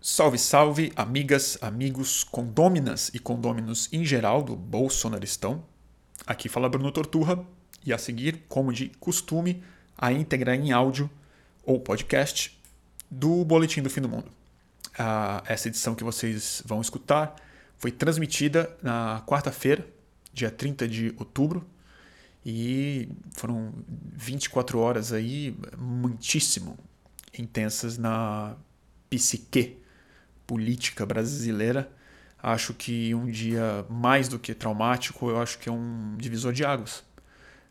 Salve, salve, amigas, amigos, condôminas e condôminos em geral do Bolsonaristão. Aqui fala Bruno Torturra e a seguir, como de costume, a íntegra em áudio ou podcast do Boletim do Fim do Mundo. Ah, essa edição que vocês vão escutar foi transmitida na quarta-feira, dia 30 de outubro, e foram 24 horas aí muitíssimo intensas na psique política brasileira. Acho que um dia mais do que traumático, eu acho que é um divisor de águas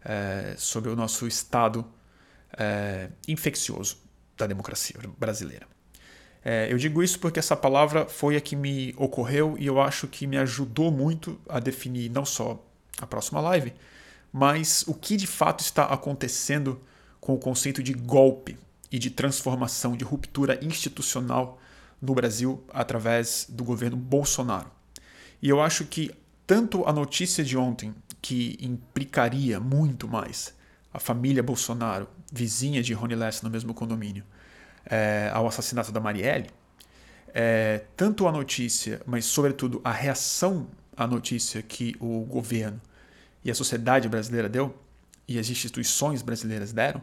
é, sobre o nosso estado é, infeccioso da democracia brasileira. É, eu digo isso porque essa palavra foi a que me ocorreu e eu acho que me ajudou muito a definir não só a próxima live, mas o que de fato está acontecendo com o conceito de golpe e de transformação, de ruptura institucional no Brasil através do governo Bolsonaro. E eu acho que tanto a notícia de ontem, que implicaria muito mais a família Bolsonaro, vizinha de Rony Less no mesmo condomínio, é, ao assassinato da Marielle, é, tanto a notícia, mas sobretudo a reação à notícia que o governo e a sociedade brasileira deu, e as instituições brasileiras deram,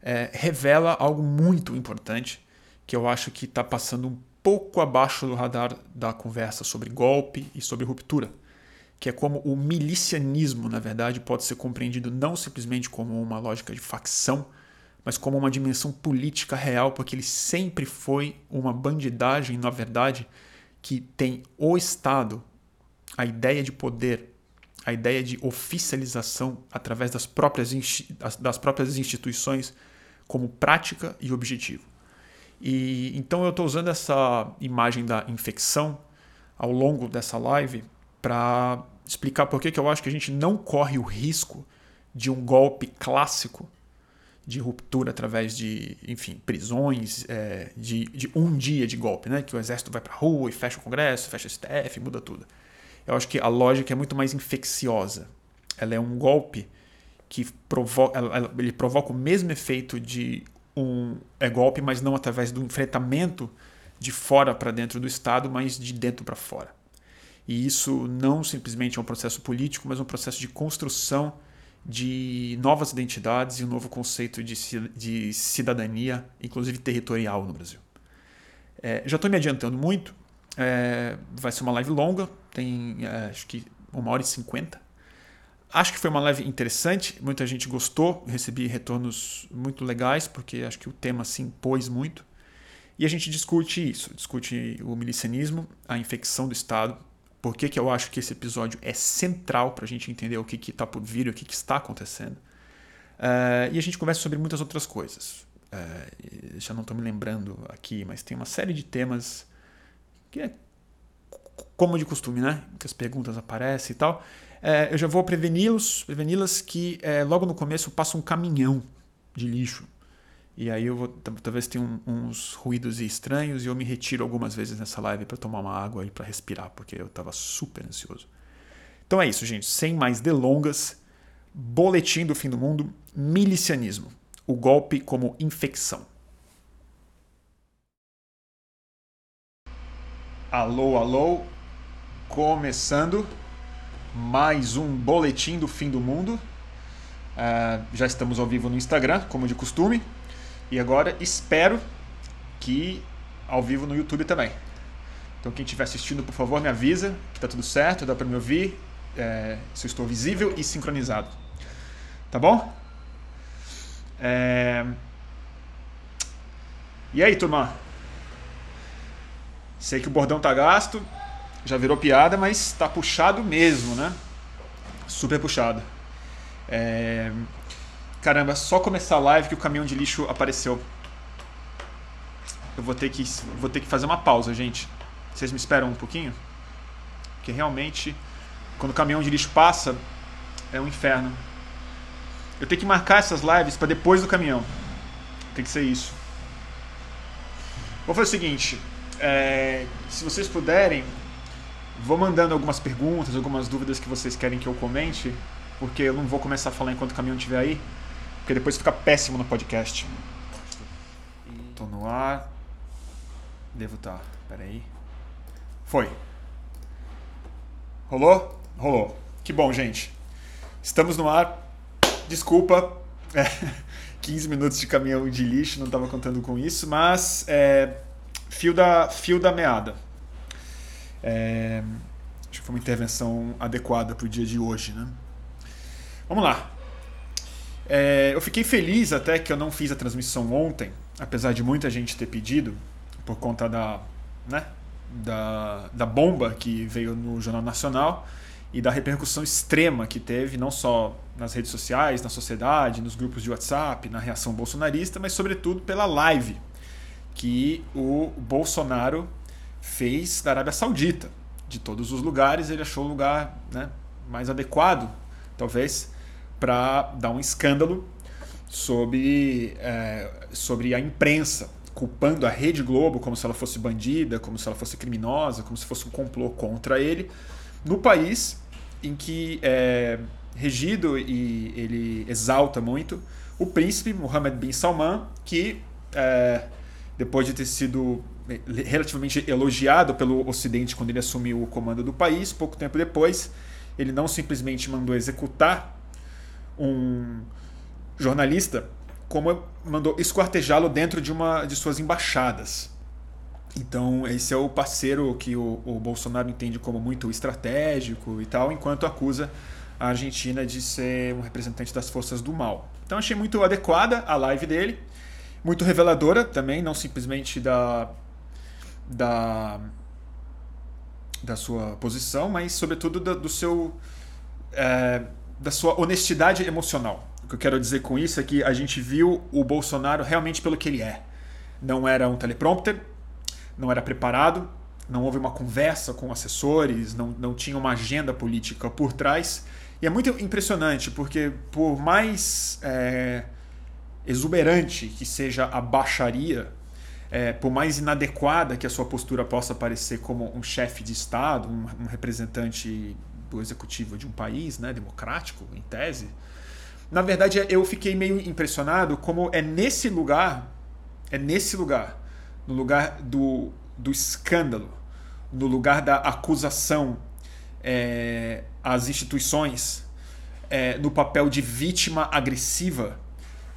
é, revela algo muito importante que eu acho que está passando um pouco abaixo do radar da conversa sobre golpe e sobre ruptura, que é como o milicianismo, na verdade, pode ser compreendido não simplesmente como uma lógica de facção, mas como uma dimensão política real, porque ele sempre foi uma bandidagem, na verdade, que tem o Estado, a ideia de poder, a ideia de oficialização através das próprias, das próprias instituições como prática e objetivo. E então eu estou usando essa imagem da infecção ao longo dessa live para explicar por que eu acho que a gente não corre o risco de um golpe clássico de ruptura através de, enfim, prisões, é, de, de, um dia de golpe, né? Que o exército vai para a rua e fecha o Congresso, fecha o STF, muda tudo. Eu acho que a lógica é muito mais infecciosa. Ela é um golpe que provoca, ele provoca o mesmo efeito de um é golpe, mas não através do enfrentamento de fora para dentro do Estado, mas de dentro para fora. E isso não simplesmente é um processo político, mas um processo de construção de novas identidades e um novo conceito de, de cidadania, inclusive territorial no Brasil. É, já estou me adiantando muito, é, vai ser uma live longa, tem é, acho que uma hora e cinquenta. Acho que foi uma live interessante, muita gente gostou, recebi retornos muito legais, porque acho que o tema se impôs muito. E a gente discute isso, discute o milicianismo, a infecção do Estado, por que, que eu acho que esse episódio é central para a gente entender o que está por vir o que, que está acontecendo. Uh, e a gente conversa sobre muitas outras coisas. Uh, já não estou me lembrando aqui, mas tem uma série de temas que é como de costume, né? Que as perguntas aparecem e tal é, eu já vou preveni-los, preveni-las que é, logo no começo passa um caminhão de lixo. E aí eu vou, talvez tenha um, uns ruídos estranhos e eu me retiro algumas vezes nessa live para tomar uma água e para respirar, porque eu estava super ansioso. Então é isso, gente. Sem mais delongas, boletim do fim do mundo, milicianismo. O golpe como infecção. Alô, alô. Começando mais um boletim do fim do mundo. Uh, já estamos ao vivo no Instagram, como de costume. E agora espero que ao vivo no YouTube também. Então quem estiver assistindo, por favor, me avisa que está tudo certo, dá para me ouvir, é, se eu estou visível e sincronizado. Tá bom? É... E aí, turma? Sei que o bordão tá gasto, já virou piada, mas tá puxado mesmo, né? Super puxado. É... Caramba, só começar a live que o caminhão de lixo apareceu. Eu vou ter que, vou ter que fazer uma pausa, gente. Vocês me esperam um pouquinho? Porque realmente, quando o caminhão de lixo passa, é um inferno. Eu tenho que marcar essas lives para depois do caminhão. Tem que ser isso. Vou fazer o seguinte: é, se vocês puderem, Vou mandando algumas perguntas, algumas dúvidas que vocês querem que eu comente, porque eu não vou começar a falar enquanto o caminhão estiver aí, porque depois fica péssimo no podcast. Estou no ar. Devo estar. Tá. Pera aí. Foi. Rolou? Rolou. Que bom, gente. Estamos no ar. Desculpa. É, 15 minutos de caminhão de lixo, não estava contando com isso, mas é, fio, da, fio da meada. É, acho que foi uma intervenção adequada para o dia de hoje. Né? Vamos lá. É, eu fiquei feliz até que eu não fiz a transmissão ontem, apesar de muita gente ter pedido, por conta da, né, da, da bomba que veio no Jornal Nacional e da repercussão extrema que teve, não só nas redes sociais, na sociedade, nos grupos de WhatsApp, na reação bolsonarista, mas sobretudo pela live que o Bolsonaro fez da Arábia Saudita. De todos os lugares, ele achou o lugar né, mais adequado, talvez, para dar um escândalo sobre, é, sobre a imprensa, culpando a Rede Globo como se ela fosse bandida, como se ela fosse criminosa, como se fosse um complô contra ele, no país em que é regido e ele exalta muito o príncipe Mohammed bin Salman, que é, depois de ter sido relativamente elogiado pelo Ocidente quando ele assumiu o comando do país, pouco tempo depois, ele não simplesmente mandou executar um jornalista, como mandou esquartejá-lo dentro de uma de suas embaixadas. Então, esse é o parceiro que o, o, Bolsonaro entende como muito estratégico e tal, enquanto acusa a Argentina de ser um representante das forças do mal. Então, achei muito adequada a live dele, muito reveladora também, não simplesmente da, da, da sua posição, mas, sobretudo, do, do seu. É, da sua honestidade emocional. O que eu quero dizer com isso é que a gente viu o Bolsonaro realmente pelo que ele é. Não era um teleprompter, não era preparado, não houve uma conversa com assessores, não, não tinha uma agenda política por trás. E é muito impressionante, porque por mais é, exuberante que seja a baixaria, é, por mais inadequada que a sua postura possa parecer como um chefe de Estado, um, um representante do executivo de um país né, democrático, em tese, na verdade eu fiquei meio impressionado como é nesse lugar, é nesse lugar no lugar do, do escândalo, no lugar da acusação é, às instituições, é, no papel de vítima agressiva,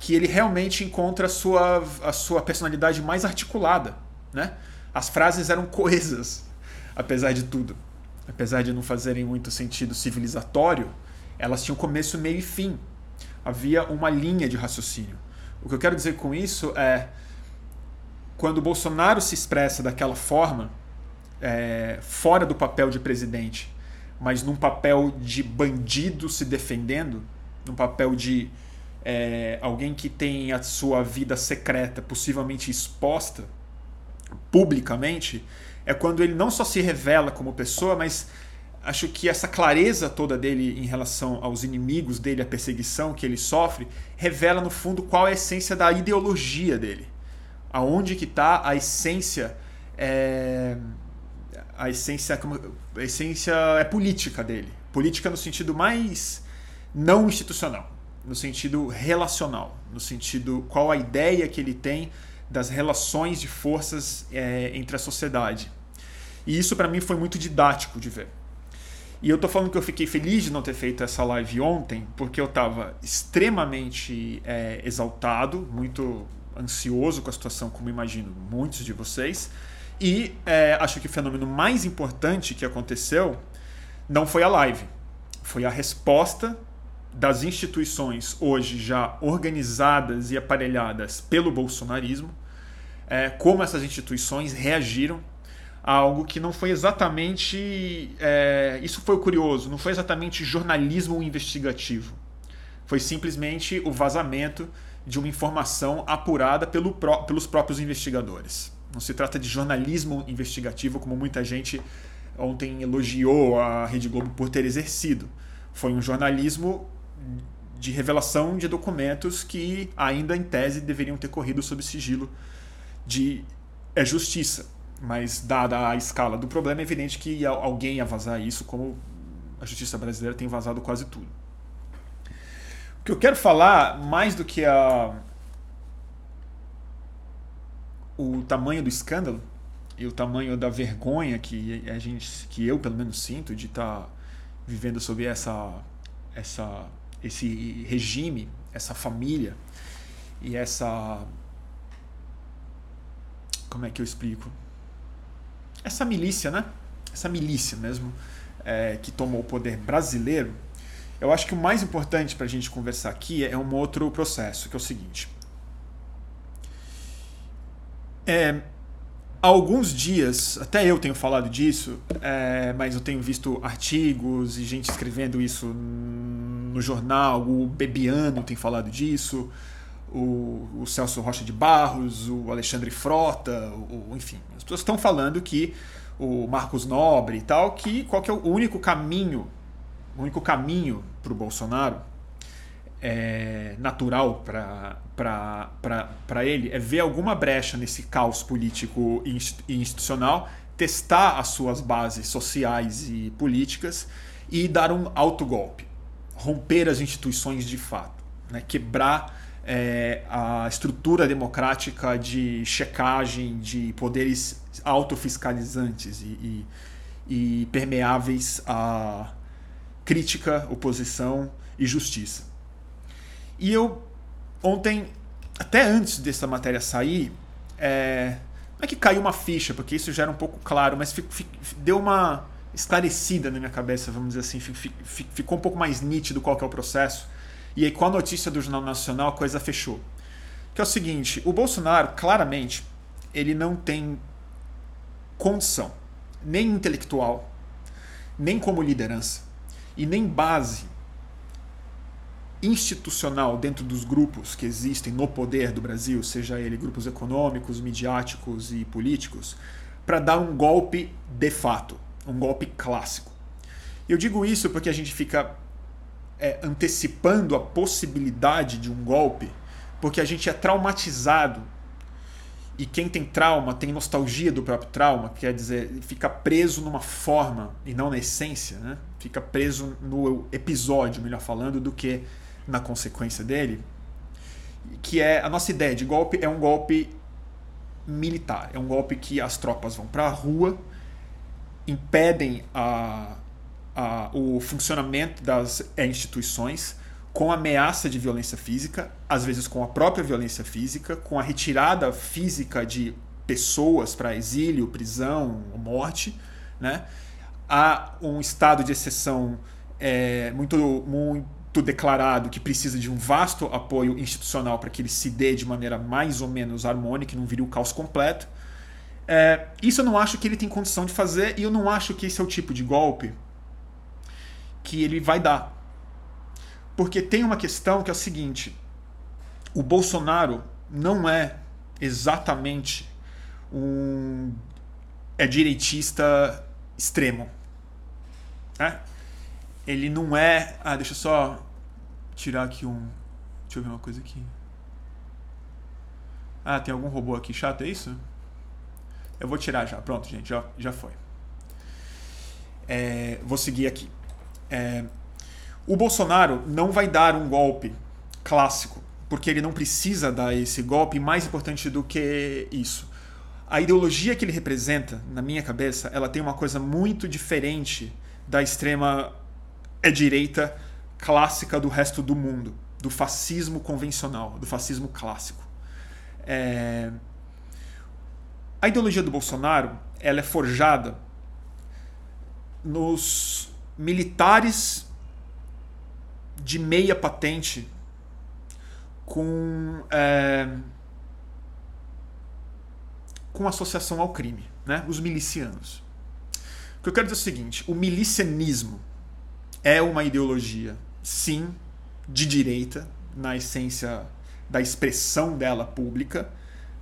que ele realmente encontra a sua, a sua personalidade mais articulada. Né? As frases eram coesas, apesar de tudo. Apesar de não fazerem muito sentido civilizatório, elas tinham começo, meio e fim. Havia uma linha de raciocínio. O que eu quero dizer com isso é quando o Bolsonaro se expressa daquela forma, é, fora do papel de presidente, mas num papel de bandido se defendendo, num papel de é, alguém que tem a sua vida secreta possivelmente exposta publicamente, é quando ele não só se revela como pessoa, mas acho que essa clareza toda dele em relação aos inimigos dele, a perseguição que ele sofre, revela no fundo qual é a essência da ideologia dele. Aonde que está a essência é, a essência a essência é política dele. Política no sentido mais não institucional no sentido relacional no sentido qual a ideia que ele tem das relações de forças é, entre a sociedade e isso para mim foi muito didático de ver e eu tô falando que eu fiquei feliz de não ter feito essa live ontem, porque eu estava extremamente é, exaltado, muito ansioso com a situação, como imagino muitos de vocês. E é, acho que o fenômeno mais importante que aconteceu não foi a live, foi a resposta das instituições hoje já organizadas e aparelhadas pelo bolsonarismo, é, como essas instituições reagiram a algo que não foi exatamente. É, isso foi curioso, não foi exatamente jornalismo investigativo. Foi simplesmente o vazamento de uma informação apurada pelo pelos próprios investigadores. Não se trata de jornalismo investigativo, como muita gente ontem elogiou a Rede Globo por ter exercido. Foi um jornalismo de revelação de documentos que, ainda em tese, deveriam ter corrido sob sigilo de é, justiça. Mas, dada a escala do problema, é evidente que alguém ia vazar isso, como a justiça brasileira tem vazado quase tudo. O que eu quero falar, mais do que a, o tamanho do escândalo, e o tamanho da vergonha que a gente, que eu pelo menos sinto de estar tá vivendo sob essa, essa, esse regime, essa família e essa, como é que eu explico? Essa milícia, né? Essa milícia mesmo é, que tomou o poder brasileiro. Eu acho que o mais importante para a gente conversar aqui é um outro processo, que é o seguinte. É, há alguns dias, até eu tenho falado disso, é, mas eu tenho visto artigos e gente escrevendo isso no jornal, o Bebiano tem falado disso, o, o Celso Rocha de Barros, o Alexandre Frota, o, enfim, as pessoas estão falando que o Marcos Nobre e tal, que qual que é o único caminho, o único caminho para o Bolsonaro é, natural para ele é ver alguma brecha nesse caos político e institucional, testar as suas bases sociais e políticas e dar um autogolpe, romper as instituições de fato, né? quebrar é, a estrutura democrática de checagem de poderes autofiscalizantes e, e, e permeáveis a crítica, oposição e justiça. E eu, ontem, até antes dessa matéria sair, é, não é que caiu uma ficha, porque isso já era um pouco claro, mas deu uma esclarecida na minha cabeça, vamos dizer assim, ficou um pouco mais nítido qual é o processo. E aí, com a notícia do Jornal Nacional, a coisa fechou. Que é o seguinte: o Bolsonaro, claramente, ele não tem condição, nem intelectual, nem como liderança, e nem base institucional dentro dos grupos que existem no poder do Brasil, seja ele grupos econômicos, midiáticos e políticos, para dar um golpe de fato, um golpe clássico. Eu digo isso porque a gente fica é, antecipando a possibilidade de um golpe, porque a gente é traumatizado e quem tem trauma tem nostalgia do próprio trauma, quer dizer, fica preso numa forma e não na essência, né? fica preso no episódio, melhor falando, do que na consequência dele, que é a nossa ideia de golpe é um golpe militar, é um golpe que as tropas vão para a rua, impedem a, a, o funcionamento das instituições com ameaça de violência física, às vezes com a própria violência física, com a retirada física de pessoas para exílio, prisão, morte, né? Há um estado de exceção é, muito, muito declarado que precisa de um vasto apoio institucional para que ele se dê de maneira mais ou menos harmônica não vire o caos completo. É, isso eu não acho que ele tem condição de fazer e eu não acho que esse é o tipo de golpe que ele vai dar. Porque tem uma questão que é o seguinte: o Bolsonaro não é exatamente um é direitista extremo. Né? ele não é. Ah, deixa eu só tirar aqui um. Deixa eu ver uma coisa aqui. Ah, tem algum robô aqui chato, é isso? Eu vou tirar já. Pronto, gente, já, já foi. É, vou seguir aqui. É, o Bolsonaro não vai dar um golpe clássico, porque ele não precisa dar esse golpe. Mais importante do que isso, a ideologia que ele representa, na minha cabeça, ela tem uma coisa muito diferente da extrema é direita clássica do resto do mundo, do fascismo convencional, do fascismo clássico. É... A ideologia do Bolsonaro ela é forjada nos militares de meia patente com é... com associação ao crime, né? Os milicianos. O que eu quero dizer é o seguinte: o milicianismo é uma ideologia, sim, de direita, na essência da expressão dela pública,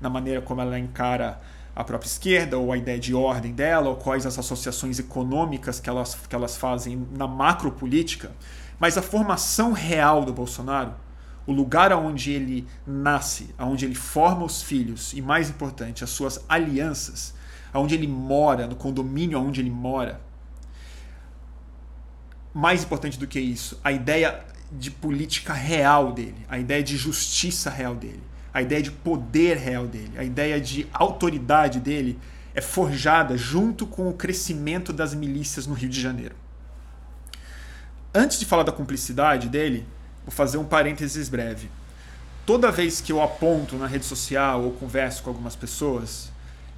na maneira como ela encara a própria esquerda, ou a ideia de ordem dela, ou quais as associações econômicas que elas, que elas fazem na macropolítica. Mas a formação real do Bolsonaro, o lugar onde ele nasce, onde ele forma os filhos, e mais importante, as suas alianças, onde ele mora, no condomínio onde ele mora, mais importante do que isso, a ideia de política real dele, a ideia de justiça real dele, a ideia de poder real dele, a ideia de autoridade dele é forjada junto com o crescimento das milícias no Rio de Janeiro. Antes de falar da cumplicidade dele, vou fazer um parênteses breve. Toda vez que eu aponto na rede social ou converso com algumas pessoas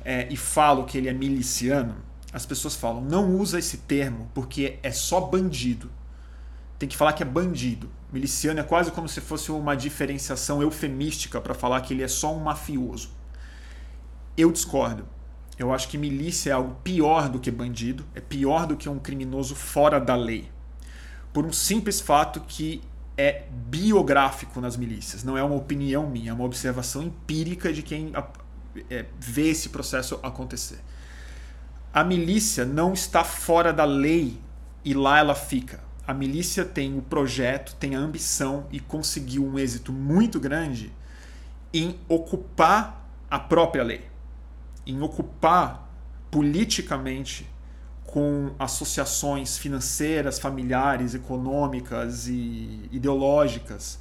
é, e falo que ele é miliciano, as pessoas falam: não usa esse termo porque é só bandido. Tem que falar que é bandido. Miliciano é quase como se fosse uma diferenciação eufemística para falar que ele é só um mafioso. Eu discordo. Eu acho que milícia é algo pior do que bandido, é pior do que um criminoso fora da lei por um simples fato que é biográfico nas milícias. Não é uma opinião minha, é uma observação empírica de quem é, vê esse processo acontecer. A milícia não está fora da lei e lá ela fica. A milícia tem o projeto, tem a ambição e conseguiu um êxito muito grande em ocupar a própria lei, em ocupar politicamente com associações financeiras, familiares, econômicas e ideológicas,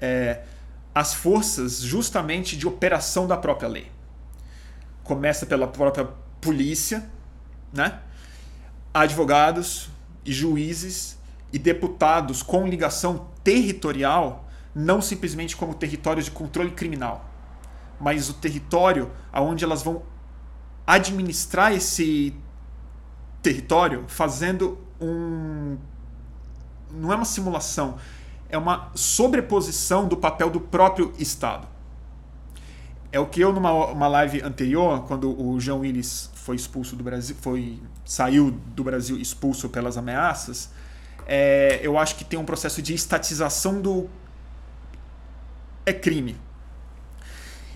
é, as forças justamente de operação da própria lei. Começa pela própria polícia, né? advogados e juízes e deputados com ligação territorial, não simplesmente como território de controle criminal, mas o território aonde elas vão administrar esse território fazendo um. Não é uma simulação, é uma sobreposição do papel do próprio Estado. É o que eu, numa uma live anterior, quando o João Willis foi expulso do Brasil, foi saiu do Brasil expulso pelas ameaças, é, eu acho que tem um processo de estatização do é crime.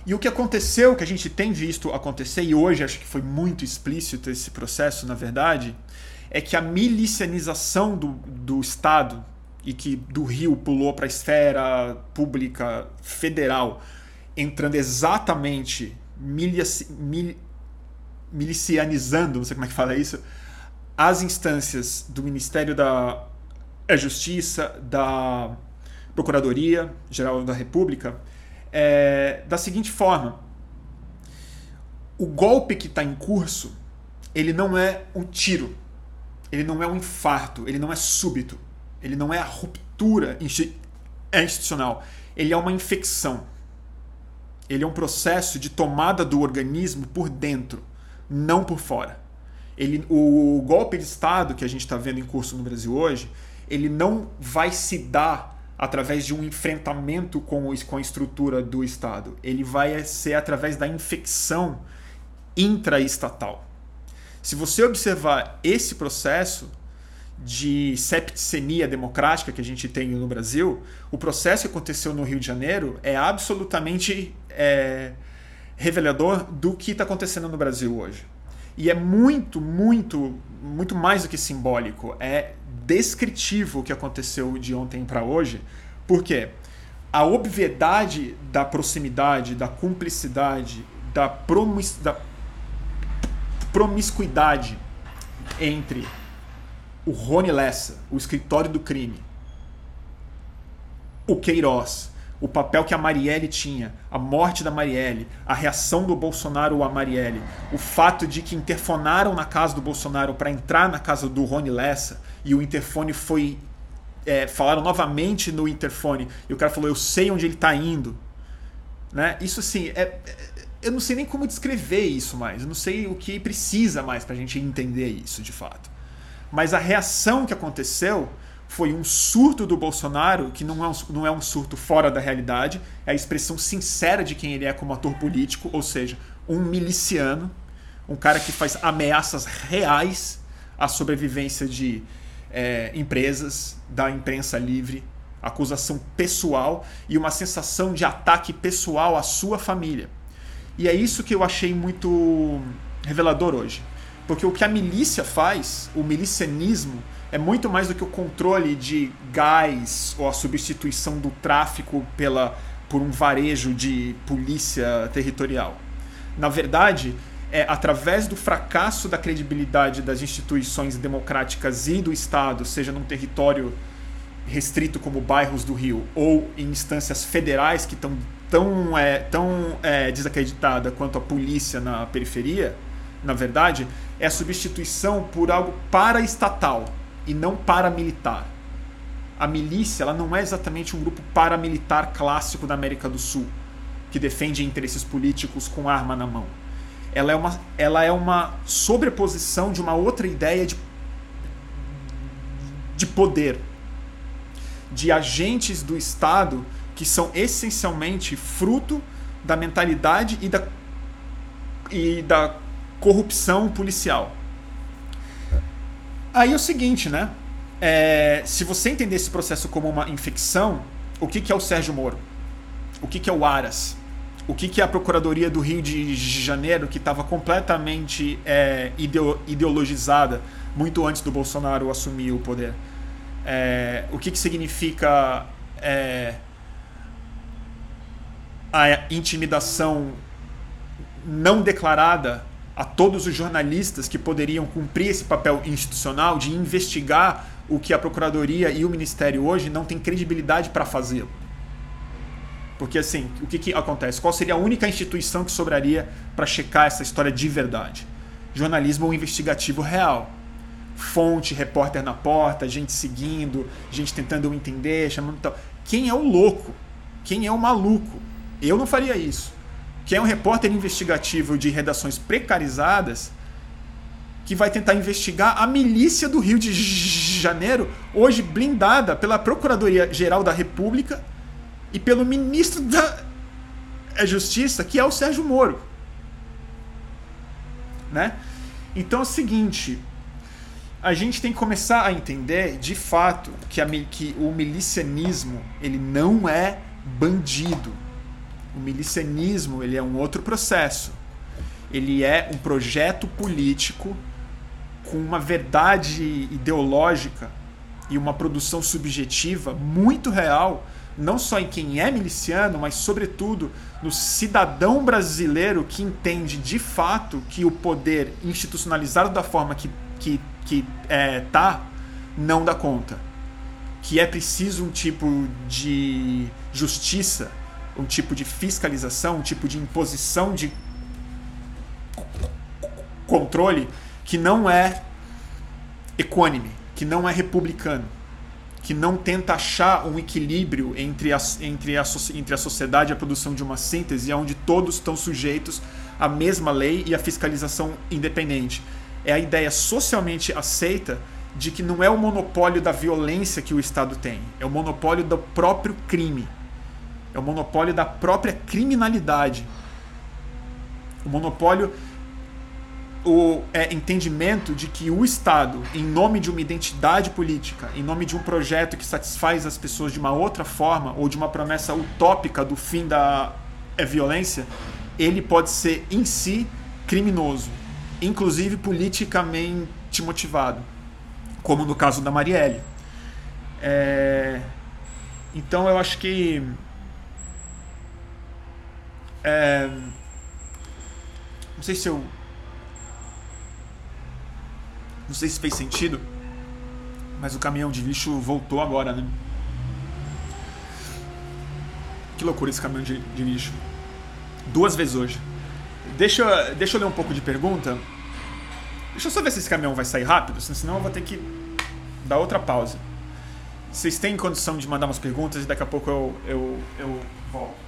E o que aconteceu, que a gente tem visto acontecer, e hoje acho que foi muito explícito esse processo, na verdade, é que a milicianização do, do Estado, e que do Rio pulou para a esfera pública federal, entrando exatamente milici, mil, milicianizando, não sei como é que fala isso, as instâncias do Ministério da Justiça, da Procuradoria Geral da República, é, da seguinte forma: o golpe que está em curso, ele não é um tiro, ele não é um infarto, ele não é súbito, ele não é a ruptura institucional, ele é uma infecção. Ele é um processo de tomada do organismo por dentro, não por fora. Ele, o golpe de Estado que a gente está vendo em curso no Brasil hoje, ele não vai se dar através de um enfrentamento com, com a estrutura do Estado. Ele vai ser através da infecção intraestatal. Se você observar esse processo de septicemia democrática que a gente tem no Brasil, o processo que aconteceu no Rio de Janeiro é absolutamente é, revelador do que está acontecendo no Brasil hoje. E é muito, muito, muito mais do que simbólico. É descritivo o que aconteceu de ontem para hoje, porque a obviedade da proximidade, da cumplicidade, da, promis, da promiscuidade entre o Rony Lessa, o escritório do crime, o Queiroz, o papel que a Marielle tinha, a morte da Marielle, a reação do Bolsonaro a Marielle, o fato de que interfonaram na casa do Bolsonaro para entrar na casa do Rony Lessa e o interfone foi. É, falaram novamente no interfone e o cara falou: Eu sei onde ele está indo. Né? Isso assim, é, é, eu não sei nem como descrever isso mais, eu não sei o que precisa mais para a gente entender isso de fato. Mas a reação que aconteceu foi um surto do Bolsonaro, que não é, um, não é um surto fora da realidade, é a expressão sincera de quem ele é como ator político, ou seja, um miliciano, um cara que faz ameaças reais à sobrevivência de é, empresas, da imprensa livre, acusação pessoal e uma sensação de ataque pessoal à sua família. E é isso que eu achei muito revelador hoje. Porque o que a milícia faz, o milicianismo, é muito mais do que o controle de gás ou a substituição do tráfico pela, por um varejo de polícia territorial. Na verdade, é através do fracasso da credibilidade das instituições democráticas e do Estado, seja num território restrito como bairros do Rio ou em instâncias federais que estão tão, é, tão é, desacreditada quanto a polícia na periferia, na verdade, é a substituição por algo paraestatal e não paramilitar. A milícia ela não é exatamente um grupo paramilitar clássico da América do Sul, que defende interesses políticos com arma na mão. Ela é uma, ela é uma sobreposição de uma outra ideia de, de poder, de agentes do Estado que são essencialmente fruto da mentalidade e da, e da corrupção policial. Aí é o seguinte, né? É, se você entender esse processo como uma infecção, o que, que é o Sérgio Moro? O que, que é o Aras? O que, que é a Procuradoria do Rio de Janeiro, que estava completamente é, ideologizada muito antes do Bolsonaro assumir o poder? É, o que, que significa é, a intimidação não declarada a todos os jornalistas que poderiam cumprir esse papel institucional de investigar o que a Procuradoria e o Ministério hoje não têm credibilidade para fazê-lo. Porque assim, o que, que acontece? Qual seria a única instituição que sobraria para checar essa história de verdade? Jornalismo investigativo real. Fonte, repórter na porta, gente seguindo, gente tentando entender, chamando tal. Quem é o louco? Quem é o maluco? Eu não faria isso. Que é um repórter investigativo de redações precarizadas que vai tentar investigar a milícia do Rio de Janeiro, hoje blindada pela Procuradoria Geral da República e pelo ministro da Justiça, que é o Sérgio Moro. Né? Então é o seguinte, a gente tem que começar a entender de fato que, a, que o milicianismo ele não é bandido o milicianismo ele é um outro processo. Ele é um projeto político com uma verdade ideológica e uma produção subjetiva muito real, não só em quem é miliciano, mas sobretudo no cidadão brasileiro que entende de fato que o poder institucionalizado da forma que que que é, tá não dá conta, que é preciso um tipo de justiça um tipo de fiscalização, um tipo de imposição de controle que não é equânime, que não é republicano, que não tenta achar um equilíbrio entre a, entre a, entre a sociedade e a produção de uma síntese, onde todos estão sujeitos à mesma lei e à fiscalização independente. É a ideia socialmente aceita de que não é o monopólio da violência que o Estado tem, é o monopólio do próprio crime. É o monopólio da própria criminalidade. O monopólio, o é, entendimento de que o Estado, em nome de uma identidade política, em nome de um projeto que satisfaz as pessoas de uma outra forma, ou de uma promessa utópica do fim da é, violência, ele pode ser em si criminoso, inclusive politicamente motivado, como no caso da Marielle. É... Então eu acho que é, não sei se eu. Não sei se fez sentido, mas o caminhão de lixo voltou agora, né? Que loucura esse caminhão de, de lixo. Duas vezes hoje. Deixa, deixa eu ler um pouco de pergunta. Deixa eu só ver se esse caminhão vai sair rápido, senão eu vou ter que dar outra pausa. Vocês têm condição de mandar umas perguntas e daqui a pouco eu, eu, eu volto.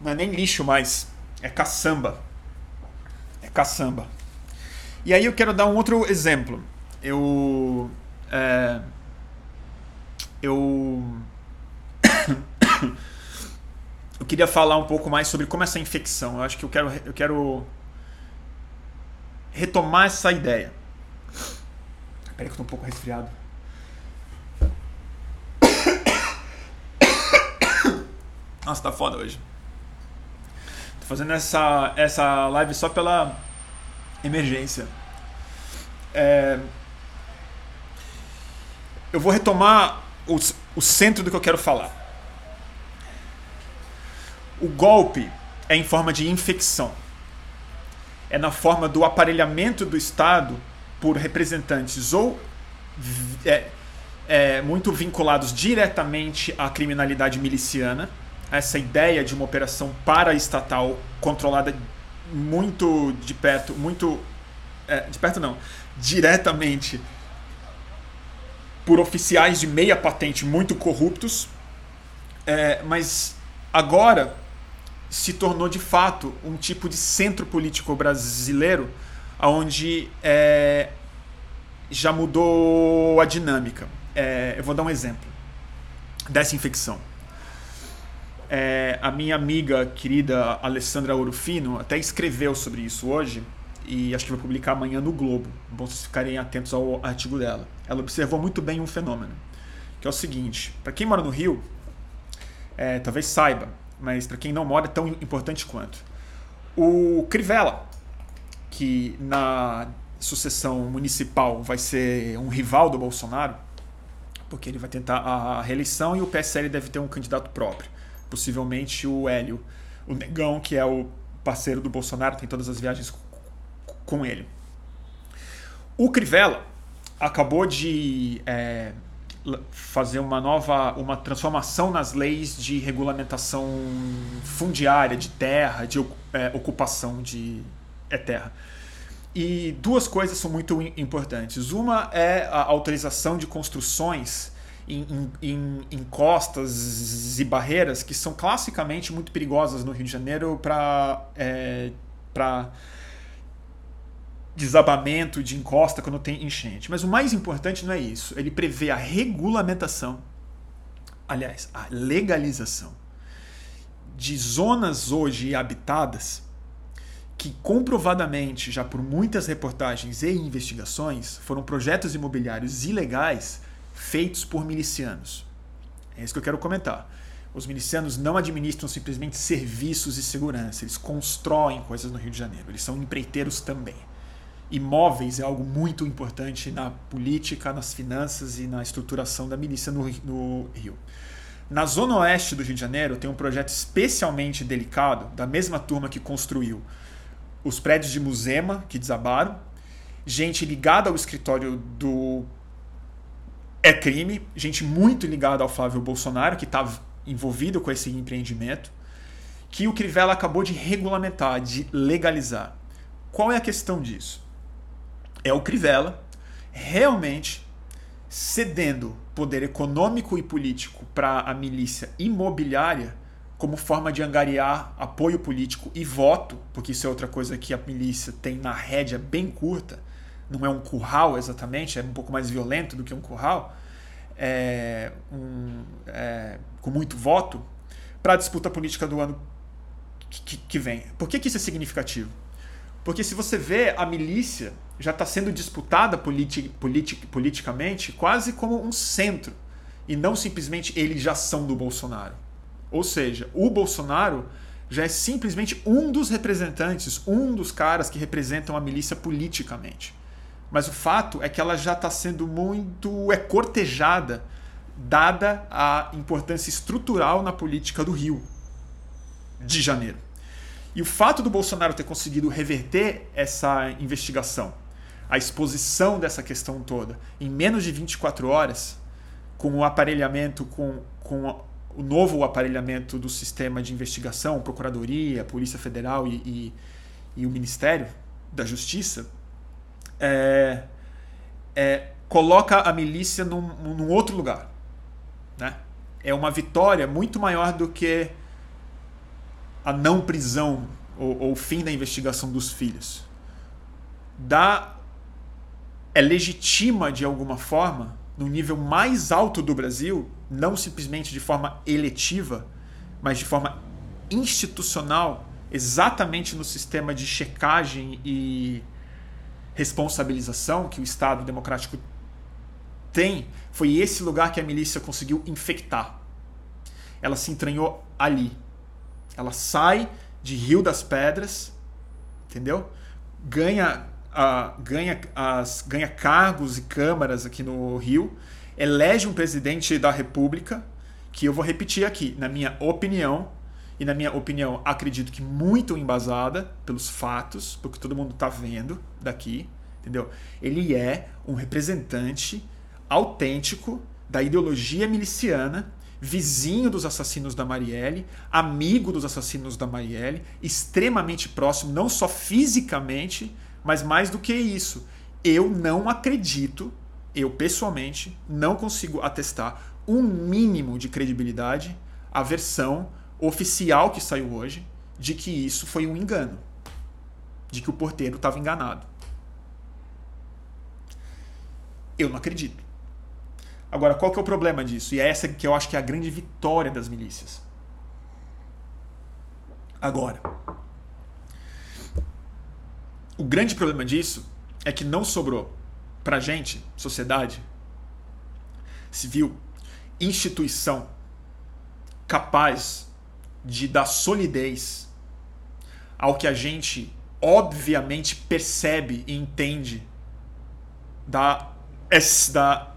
Não é nem lixo mais, é caçamba. É caçamba. E aí eu quero dar um outro exemplo. Eu. É, eu. eu queria falar um pouco mais sobre como essa infecção. Eu acho que eu quero, eu quero retomar essa ideia. Peraí que eu tô um pouco resfriado. Nossa, tá foda hoje. Tô fazendo essa, essa live só pela emergência. É, eu vou retomar o, o centro do que eu quero falar. O golpe é em forma de infecção. É na forma do aparelhamento do Estado por representantes ou é, é, muito vinculados diretamente à criminalidade miliciana, essa ideia de uma operação paraestatal controlada muito de perto, muito é, de perto não, diretamente por oficiais de meia patente muito corruptos, é, mas agora se tornou de fato um tipo de centro político brasileiro, onde é, já mudou a dinâmica. É, eu vou dar um exemplo dessa infecção. É, a minha amiga querida Alessandra Orofino até escreveu sobre isso hoje e acho que vai publicar amanhã no Globo. Bom vocês ficarem atentos ao artigo dela. Ela observou muito bem um fenômeno, que é o seguinte: para quem mora no Rio, é, talvez saiba, mas para quem não mora é tão importante quanto. O Crivella, que na sucessão municipal vai ser um rival do Bolsonaro, porque ele vai tentar a reeleição e o PSL deve ter um candidato próprio. Possivelmente o Hélio, o Negão, que é o parceiro do Bolsonaro, tem todas as viagens com ele. O Crivella acabou de é, fazer uma nova, uma transformação nas leis de regulamentação fundiária de terra, de é, ocupação de é, terra. E duas coisas são muito importantes. Uma é a autorização de construções em, em, em, costas e barreiras que são classicamente muito perigosas no Rio de Janeiro para é, desabamento de encosta quando tem enchente. Mas o mais importante não é isso. Ele prevê a regulamentação, aliás, a legalização de zonas hoje habitadas que comprovadamente, já por muitas reportagens e investigações, foram projetos imobiliários ilegais feitos por milicianos. É isso que eu quero comentar. Os milicianos não administram simplesmente serviços e segurança, eles constroem coisas no Rio de Janeiro, eles são empreiteiros também imóveis é algo muito importante na política, nas finanças e na estruturação da milícia no, Rio. Na zona oeste do Rio de Janeiro tem um projeto especialmente delicado, da mesma turma que construiu os prédios de Musema, que desabaram, gente ligada ao escritório do É Crime, gente muito ligada ao Flávio Bolsonaro, que estava envolvido com esse empreendimento, que o Crivella acabou de regulamentar, de legalizar. Qual é a questão disso? é o Crivella realmente cedendo poder econômico e político para a milícia imobiliária como forma de angariar apoio político e voto, porque isso é outra coisa que a milícia tem na rédea bem curta, não é um curral exatamente, é um pouco mais violento do que um curral, é um, é, com muito voto, para a disputa política do ano que, que vem. Por que, que isso é significativo? Porque se você vê a milícia já está sendo disputada politi politi politicamente quase como um centro e não simplesmente eles já são do Bolsonaro. Ou seja, o Bolsonaro já é simplesmente um dos representantes, um dos caras que representam a milícia politicamente. Mas o fato é que ela já está sendo muito é cortejada, dada a importância estrutural na política do Rio de Janeiro. E o fato do Bolsonaro ter conseguido reverter essa investigação a exposição dessa questão toda em menos de 24 horas, com o aparelhamento, com, com o novo aparelhamento do sistema de investigação, Procuradoria, Polícia Federal e, e, e o Ministério da Justiça, é, é, coloca a milícia num, num outro lugar. Né? É uma vitória muito maior do que a não prisão ou, ou fim da investigação dos filhos. Dá é legitima de alguma forma, no nível mais alto do Brasil, não simplesmente de forma eletiva, mas de forma institucional, exatamente no sistema de checagem e responsabilização que o Estado democrático tem, foi esse lugar que a milícia conseguiu infectar. Ela se entranhou ali. Ela sai de Rio das Pedras, entendeu? Ganha uh, ganha, as, ganha cargos e câmaras aqui no Rio elege um presidente da República, que eu vou repetir aqui, na minha opinião, e na minha opinião, acredito que muito embasada pelos fatos, porque todo mundo está vendo daqui, entendeu? Ele é um representante autêntico da ideologia miliciana, vizinho dos assassinos da Marielle, amigo dos assassinos da Marielle, extremamente próximo, não só fisicamente, mas mais do que isso. Eu não acredito, eu pessoalmente não consigo atestar um mínimo de credibilidade à versão oficial que saiu hoje de que isso foi um engano, de que o porteiro estava enganado. Eu não acredito. Agora, qual que é o problema disso? E é essa que eu acho que é a grande vitória das milícias. Agora, o grande problema disso é que não sobrou pra gente, sociedade civil, instituição capaz de dar solidez ao que a gente obviamente percebe e entende da, da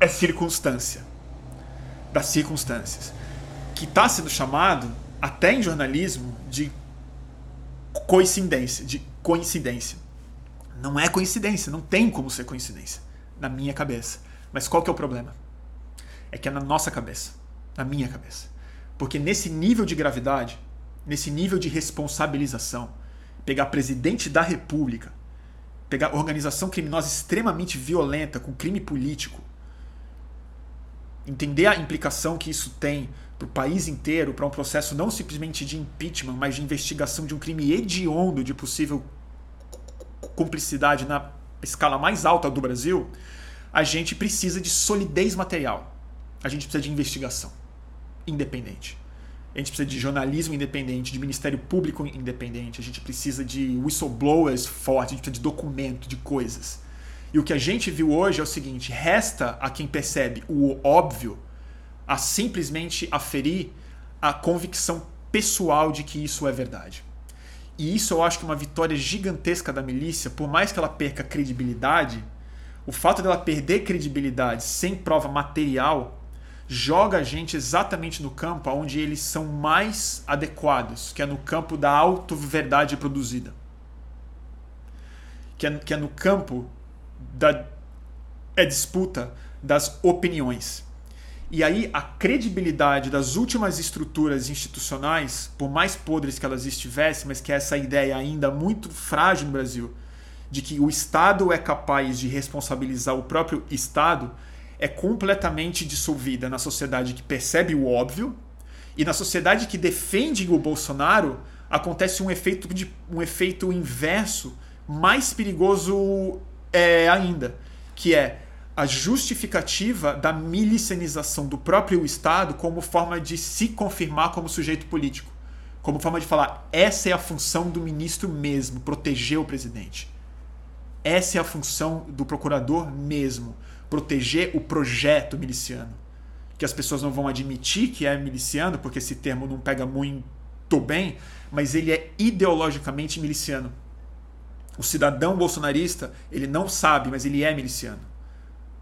é circunstância. Das circunstâncias. Que está sendo chamado, até em jornalismo, de coincidência. De coincidência. Não é coincidência, não tem como ser coincidência. Na minha cabeça. Mas qual que é o problema? É que é na nossa cabeça. Na minha cabeça. Porque nesse nível de gravidade, nesse nível de responsabilização, pegar presidente da República, pegar organização criminosa extremamente violenta, com crime político, entender a implicação que isso tem para o país inteiro, para um processo não simplesmente de impeachment, mas de investigação de um crime hediondo de possível cumplicidade na escala mais alta do Brasil, a gente precisa de solidez material. A gente precisa de investigação independente. A gente precisa de jornalismo independente, de Ministério Público independente, a gente precisa de whistleblowers fortes, a gente precisa de documento, de coisas. E o que a gente viu hoje é o seguinte: resta a quem percebe o óbvio a simplesmente aferir a convicção pessoal de que isso é verdade. E isso eu acho que é uma vitória gigantesca da milícia, por mais que ela perca credibilidade, o fato dela perder credibilidade sem prova material joga a gente exatamente no campo onde eles são mais adequados, que é no campo da auto-verdade produzida. Que é, que é no campo da é disputa das opiniões. E aí a credibilidade das últimas estruturas institucionais, por mais podres que elas estivessem, mas que é essa ideia ainda muito frágil no Brasil, de que o Estado é capaz de responsabilizar o próprio Estado, é completamente dissolvida na sociedade que percebe o óbvio e na sociedade que defende o Bolsonaro acontece um efeito, de, um efeito inverso mais perigoso é, ainda, que é a justificativa da milicianização do próprio Estado como forma de se confirmar como sujeito político. Como forma de falar, essa é a função do ministro mesmo, proteger o presidente. Essa é a função do procurador mesmo, proteger o projeto miliciano. Que as pessoas não vão admitir que é miliciano, porque esse termo não pega muito bem, mas ele é ideologicamente miliciano. O cidadão bolsonarista, ele não sabe, mas ele é miliciano.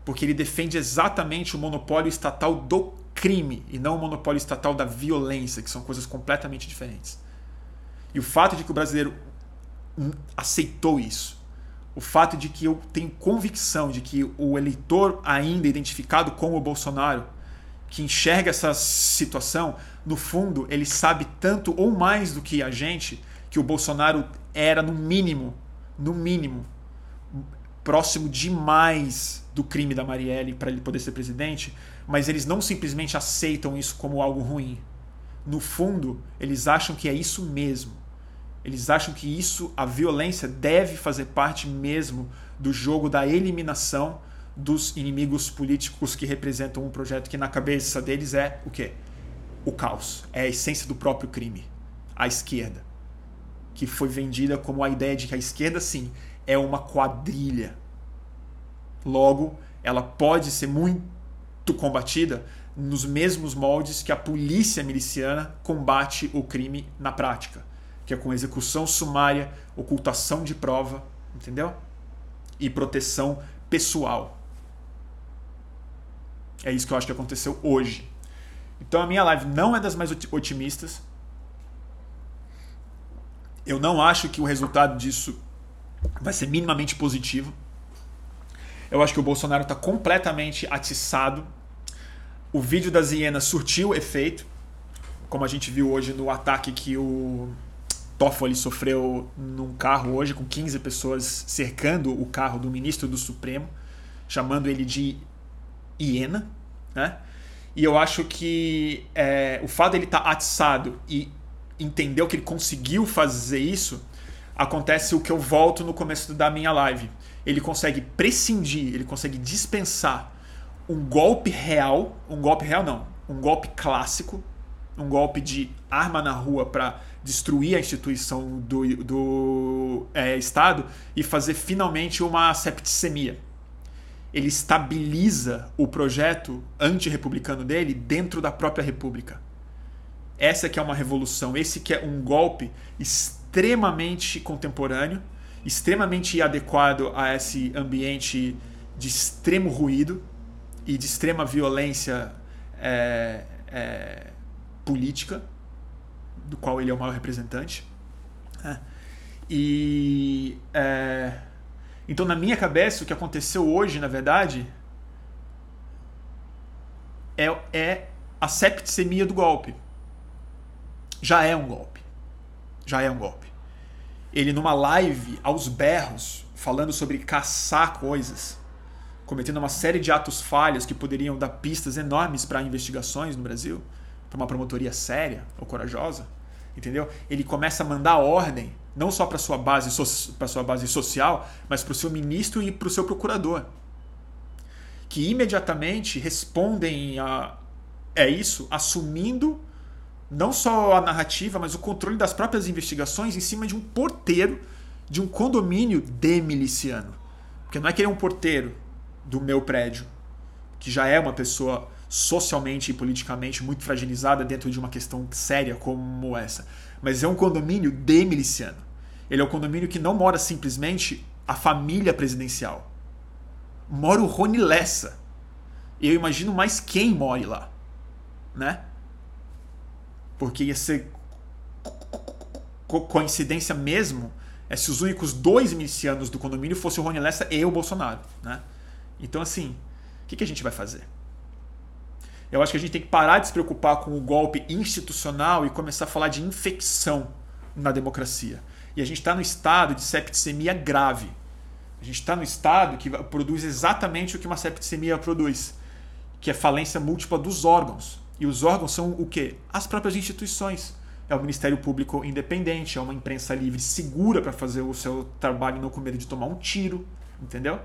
Porque ele defende exatamente o monopólio estatal do crime e não o monopólio estatal da violência, que são coisas completamente diferentes. E o fato de que o brasileiro aceitou isso o fato de que eu tenho convicção de que o eleitor ainda identificado com o Bolsonaro, que enxerga essa situação, no fundo, ele sabe tanto ou mais do que a gente que o Bolsonaro era no mínimo, no mínimo, próximo demais do crime da Marielle para ele poder ser presidente, mas eles não simplesmente aceitam isso como algo ruim. No fundo, eles acham que é isso mesmo eles acham que isso, a violência, deve fazer parte mesmo do jogo da eliminação dos inimigos políticos que representam um projeto que na cabeça deles é o quê? O caos. É a essência do próprio crime. A esquerda. Que foi vendida como a ideia de que a esquerda, sim, é uma quadrilha. Logo, ela pode ser muito combatida nos mesmos moldes que a polícia miliciana combate o crime na prática que é com execução sumária, ocultação de prova, entendeu? E proteção pessoal. É isso que eu acho que aconteceu hoje. Então a minha live não é das mais otimistas. Eu não acho que o resultado disso vai ser minimamente positivo. Eu acho que o Bolsonaro está completamente atiçado. O vídeo das hienas surtiu efeito, como a gente viu hoje no ataque que o Toffoli sofreu num carro hoje, com 15 pessoas cercando o carro do ministro do Supremo, chamando ele de hiena. Né? E eu acho que é, o fato dele estar tá atiçado e entender que ele conseguiu fazer isso, acontece o que eu volto no começo da minha live. Ele consegue prescindir, ele consegue dispensar um golpe real, um golpe real não, um golpe clássico, um golpe de arma na rua para destruir a instituição do, do é, Estado e fazer finalmente uma septicemia ele estabiliza o projeto antirrepublicano dele dentro da própria república. Essa que é uma revolução, esse que é um golpe extremamente contemporâneo, extremamente adequado a esse ambiente de extremo ruído e de extrema violência é, é, política, do qual ele é o maior representante. É. E é, então, na minha cabeça, o que aconteceu hoje, na verdade, é, é a septicemia do golpe. Já é um golpe. Já é um golpe. Ele, numa live, aos berros, falando sobre caçar coisas, cometendo uma série de atos falhos que poderiam dar pistas enormes para investigações no Brasil, para uma promotoria séria ou corajosa, entendeu? Ele começa a mandar ordem não só para sua base para sua base social, mas para o seu ministro e para o seu procurador, que imediatamente respondem a é isso, assumindo não só a narrativa, mas o controle das próprias investigações em cima de um porteiro de um condomínio demiliciano. Porque não é que ele é um porteiro do meu prédio, que já é uma pessoa socialmente e politicamente muito fragilizada dentro de uma questão séria como essa, mas é um condomínio demiliciano. Ele é o condomínio que não mora simplesmente a família presidencial. Mora o Rony Lessa. Eu imagino mais quem more lá. Né? Porque ia ser co coincidência mesmo é se os únicos dois milicianos do condomínio fossem o Rony Lessa e o Bolsonaro. Né? Então, assim, o que, que a gente vai fazer? Eu acho que a gente tem que parar de se preocupar com o golpe institucional e começar a falar de infecção na democracia. E a gente está no estado de septicemia grave. A gente está no estado que produz exatamente o que uma septicemia produz, que é falência múltipla dos órgãos. E os órgãos são o quê? As próprias instituições. É o Ministério Público independente, é uma imprensa livre segura para fazer o seu trabalho não com medo de tomar um tiro, entendeu?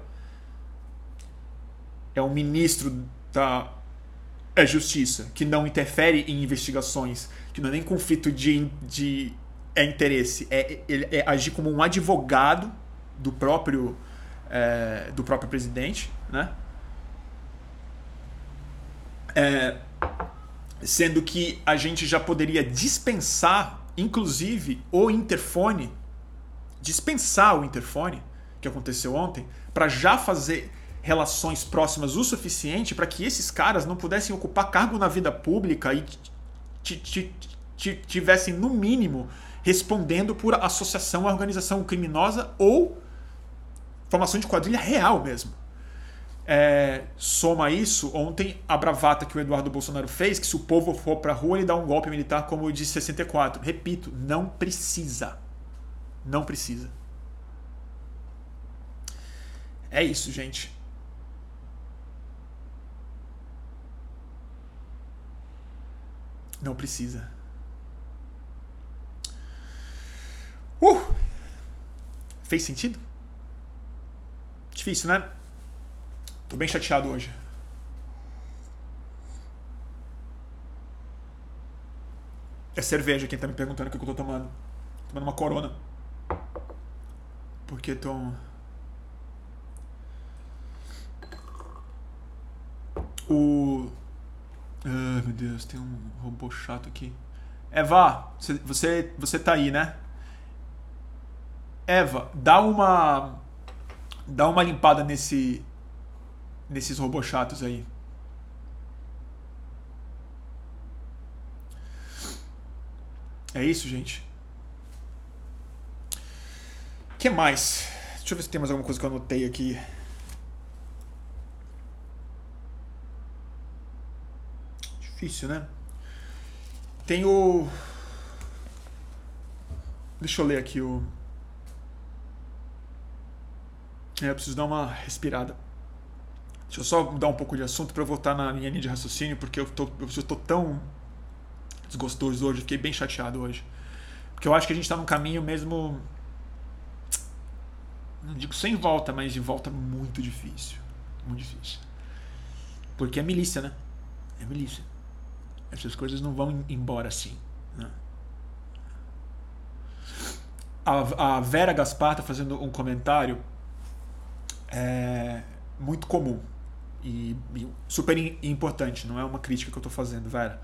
É um ministro da é justiça que não interfere em investigações, que não é nem conflito de, de é interesse, é, é, é agir como um advogado do próprio, é, do próprio presidente, né? É, sendo que a gente já poderia dispensar, inclusive, o interfone, dispensar o interfone, que aconteceu ontem, para já fazer relações próximas o suficiente para que esses caras não pudessem ocupar cargo na vida pública e tivessem, no mínimo, respondendo por associação à organização criminosa ou formação de quadrilha real mesmo. É, soma isso, ontem a bravata que o Eduardo Bolsonaro fez, que se o povo for para a rua ele dá um golpe militar como o de 64. Repito, não precisa. Não precisa. É isso, gente. Não precisa. Uh! Fez sentido? Difícil, né? Tô bem chateado hoje. É cerveja quem tá me perguntando o que eu tô tomando. Tô tomando uma corona. Porque tô. O. Ai, meu Deus, tem um robô chato aqui. Eva, você, você tá aí, né? Eva, dá uma dá uma limpada nesse nesses robôs chatos aí. É isso, gente. Que mais? Deixa eu ver se tem mais alguma coisa que eu anotei aqui. Difícil, né? Tem o. Deixa eu ler aqui o. É, eu preciso dar uma respirada. Deixa eu só mudar um pouco de assunto para voltar na minha linha de raciocínio, porque eu tô, eu tô tão desgostoso hoje, fiquei bem chateado hoje. Porque eu acho que a gente está num caminho mesmo. Não digo sem volta, mas de volta muito difícil. Muito difícil. Porque é milícia, né? É milícia. Essas coisas não vão embora assim. Né? A, a Vera Gaspar está fazendo um comentário é, muito comum e, e, super importante. Não é uma crítica que eu estou fazendo, Vera.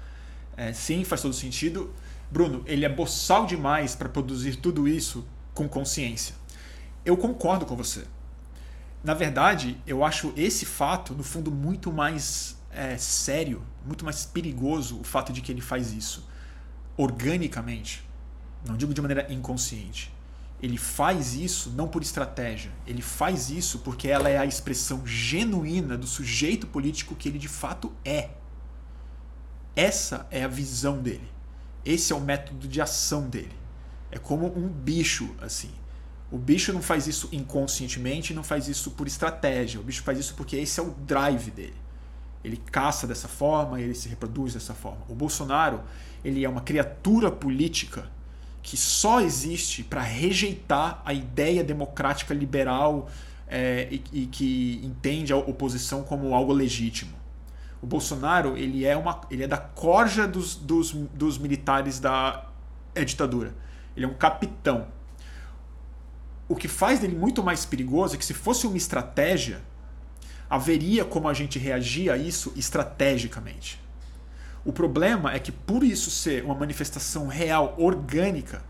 É, sim, faz todo sentido. Bruno, ele é boçal demais para produzir tudo isso com consciência. Eu concordo com você. Na verdade, eu acho esse fato, no fundo, muito mais é, sério, muito mais perigoso o fato de que ele faz isso organicamente. Não digo de maneira inconsciente. Ele faz isso não por estratégia. Ele faz isso porque ela é a expressão genuína do sujeito político que ele de fato é. Essa é a visão dele. Esse é o método de ação dele. É como um bicho, assim. O bicho não faz isso inconscientemente, não faz isso por estratégia. O bicho faz isso porque esse é o drive dele. Ele caça dessa forma, ele se reproduz dessa forma. O Bolsonaro, ele é uma criatura política que só existe para rejeitar a ideia democrática liberal é, e, e, que entende a oposição como algo legítimo. O Bolsonaro ele é, uma, ele é da corja dos, dos, dos militares da é, ditadura. Ele é um capitão. O que faz dele muito mais perigoso é que se fosse uma estratégia, haveria como a gente reagir a isso estrategicamente. O problema é que, por isso ser uma manifestação real, orgânica,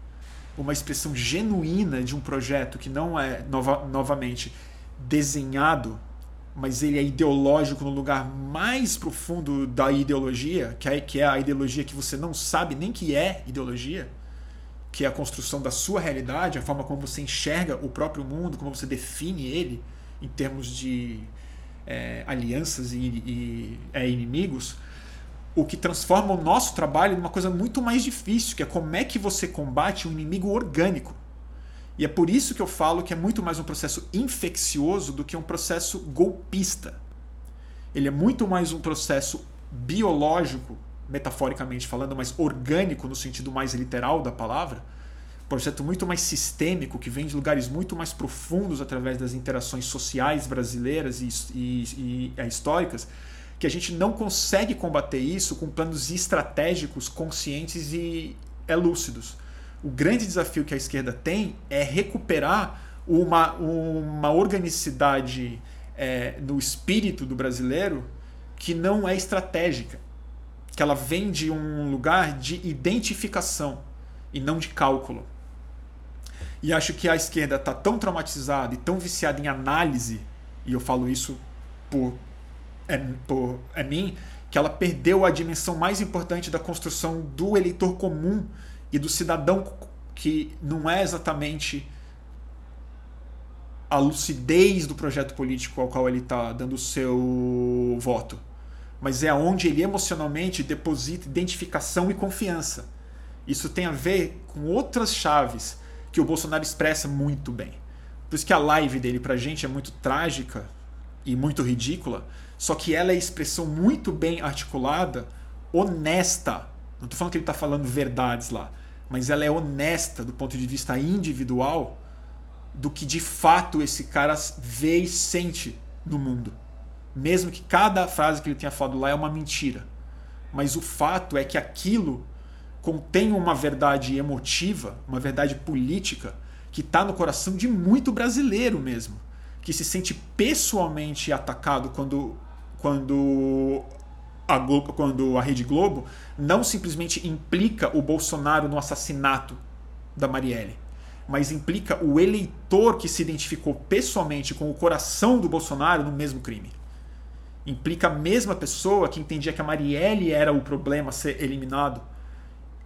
uma expressão genuína de um projeto que não é, nova, novamente, desenhado, mas ele é ideológico no lugar mais profundo da ideologia, que é, que é a ideologia que você não sabe nem que é ideologia, que é a construção da sua realidade, a forma como você enxerga o próprio mundo, como você define ele em termos de é, alianças e, e é, inimigos, o que transforma o nosso trabalho numa coisa muito mais difícil, que é como é que você combate um inimigo orgânico. E é por isso que eu falo que é muito mais um processo infeccioso do que um processo golpista. Ele é muito mais um processo biológico, metaforicamente falando, mas orgânico no sentido mais literal da palavra, projeto muito mais sistêmico, que vem de lugares muito mais profundos através das interações sociais brasileiras e, e, e é, históricas, que a gente não consegue combater isso com planos estratégicos, conscientes e é, lúcidos. O grande desafio que a esquerda tem é recuperar uma, uma organicidade é, no espírito do brasileiro que não é estratégica, que ela vem de um lugar de identificação e não de cálculo. E acho que a esquerda está tão traumatizada e tão viciada em análise, e eu falo isso por, é, por é mim, que ela perdeu a dimensão mais importante da construção do eleitor comum e do cidadão que não é exatamente a lucidez do projeto político ao qual ele está dando o seu voto, mas é onde ele emocionalmente deposita identificação e confiança. Isso tem a ver com outras chaves que o Bolsonaro expressa muito bem. Por isso que a live dele pra gente é muito trágica e muito ridícula, só que ela é expressão muito bem articulada, honesta. Não estou falando que ele está falando verdades lá, mas ela é honesta do ponto de vista individual do que de fato esse cara vê e sente no mundo. Mesmo que cada frase que ele tenha falado lá é uma mentira. Mas o fato é que aquilo contém uma verdade emotiva, uma verdade política, que está no coração de muito brasileiro mesmo, que se sente pessoalmente atacado quando, quando, a, Globo, quando a Rede Globo não simplesmente implica o Bolsonaro no assassinato da Marielle, mas implica o eleitor que se identificou pessoalmente com o coração do Bolsonaro no mesmo crime. Implica a mesma pessoa que entendia que a Marielle era o problema a ser eliminado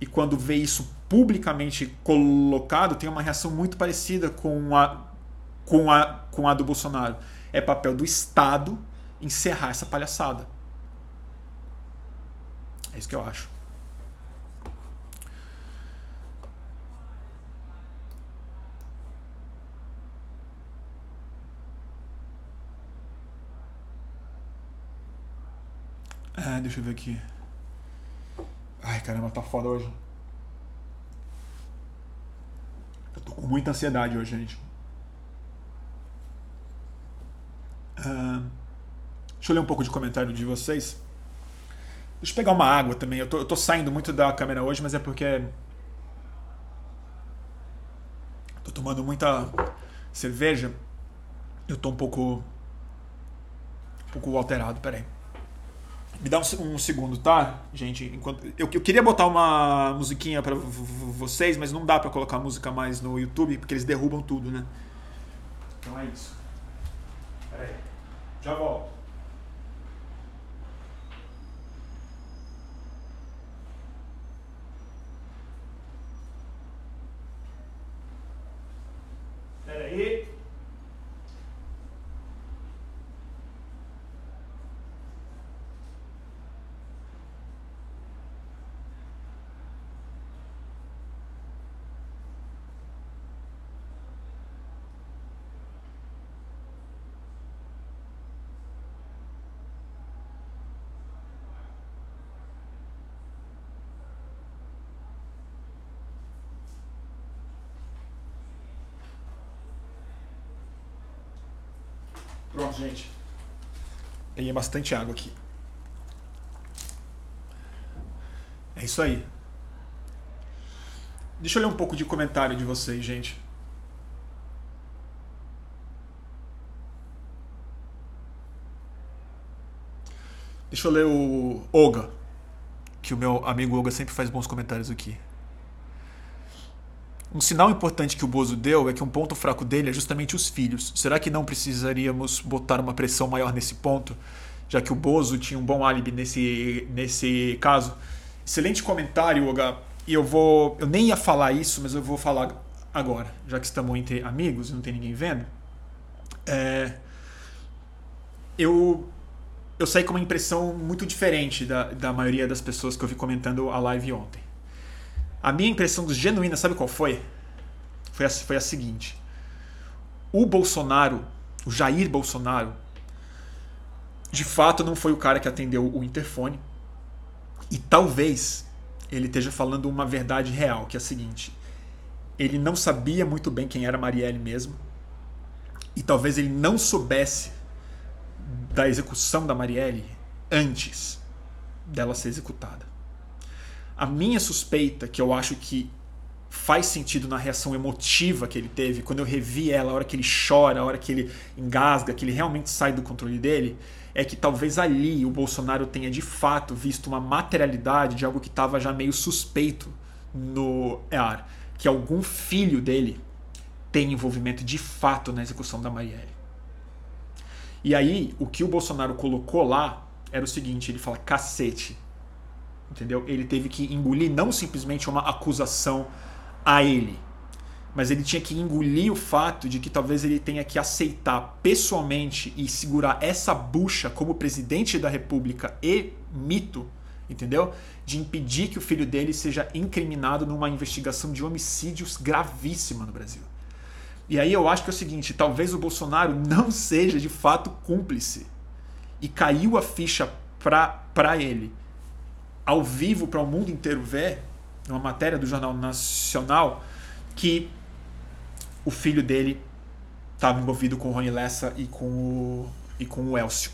e quando vê isso publicamente colocado, tem uma reação muito parecida com a, com a, com a do Bolsonaro. É papel do Estado encerrar essa palhaçada. É isso que eu acho. Ah, deixa eu ver aqui. Ai, caramba, tá foda hoje. Eu tô com muita ansiedade hoje, gente. Ah, deixa eu ler um pouco de comentário de vocês. Deixa eu pegar uma água também. Eu tô, eu tô saindo muito da câmera hoje, mas é porque. Tô tomando muita cerveja. Eu tô um pouco. Um pouco alterado, peraí. Me dá um, um, segundo, tá, gente? Enquanto, eu, eu queria botar uma musiquinha para vocês, mas não dá para colocar música mais no YouTube porque eles derrubam tudo, né? Então é isso. Pera aí. Já volto. Pera aí. Gente. Peguei bastante água aqui. É isso aí. Deixa eu ler um pouco de comentário de vocês, gente. Deixa eu ler o Oga, que o meu amigo Oga sempre faz bons comentários aqui. Um sinal importante que o Bozo deu é que um ponto fraco dele é justamente os filhos. Será que não precisaríamos botar uma pressão maior nesse ponto, já que o Bozo tinha um bom álibi nesse, nesse caso? Excelente comentário, Oga. E eu vou. Eu nem ia falar isso, mas eu vou falar agora, já que estamos entre amigos e não tem ninguém vendo. É, eu eu saí com uma impressão muito diferente da, da maioria das pessoas que eu vi comentando a live ontem. A minha impressão genuína, sabe qual foi? Foi a, foi a seguinte: o Bolsonaro, o Jair Bolsonaro, de fato não foi o cara que atendeu o interfone. E talvez ele esteja falando uma verdade real, que é a seguinte: ele não sabia muito bem quem era Marielle mesmo. E talvez ele não soubesse da execução da Marielle antes dela ser executada. A minha suspeita, que eu acho que faz sentido na reação emotiva que ele teve, quando eu revi ela, a hora que ele chora, a hora que ele engasga, que ele realmente sai do controle dele, é que talvez ali o Bolsonaro tenha de fato visto uma materialidade de algo que estava já meio suspeito no ar, que algum filho dele tem envolvimento de fato na execução da Marielle. E aí, o que o Bolsonaro colocou lá era o seguinte: ele fala, cacete, entendeu? Ele teve que engolir não simplesmente uma acusação a ele, mas ele tinha que engolir o fato de que talvez ele tenha que aceitar pessoalmente e segurar essa bucha como presidente da República e mito, entendeu? De impedir que o filho dele seja incriminado numa investigação de homicídios gravíssima no Brasil. E aí eu acho que é o seguinte, talvez o Bolsonaro não seja de fato cúmplice. E caiu a ficha para ele ao vivo para o mundo inteiro ver, uma matéria do Jornal Nacional, que o filho dele estava envolvido com o Rony Lessa e com o, e com o Elcio.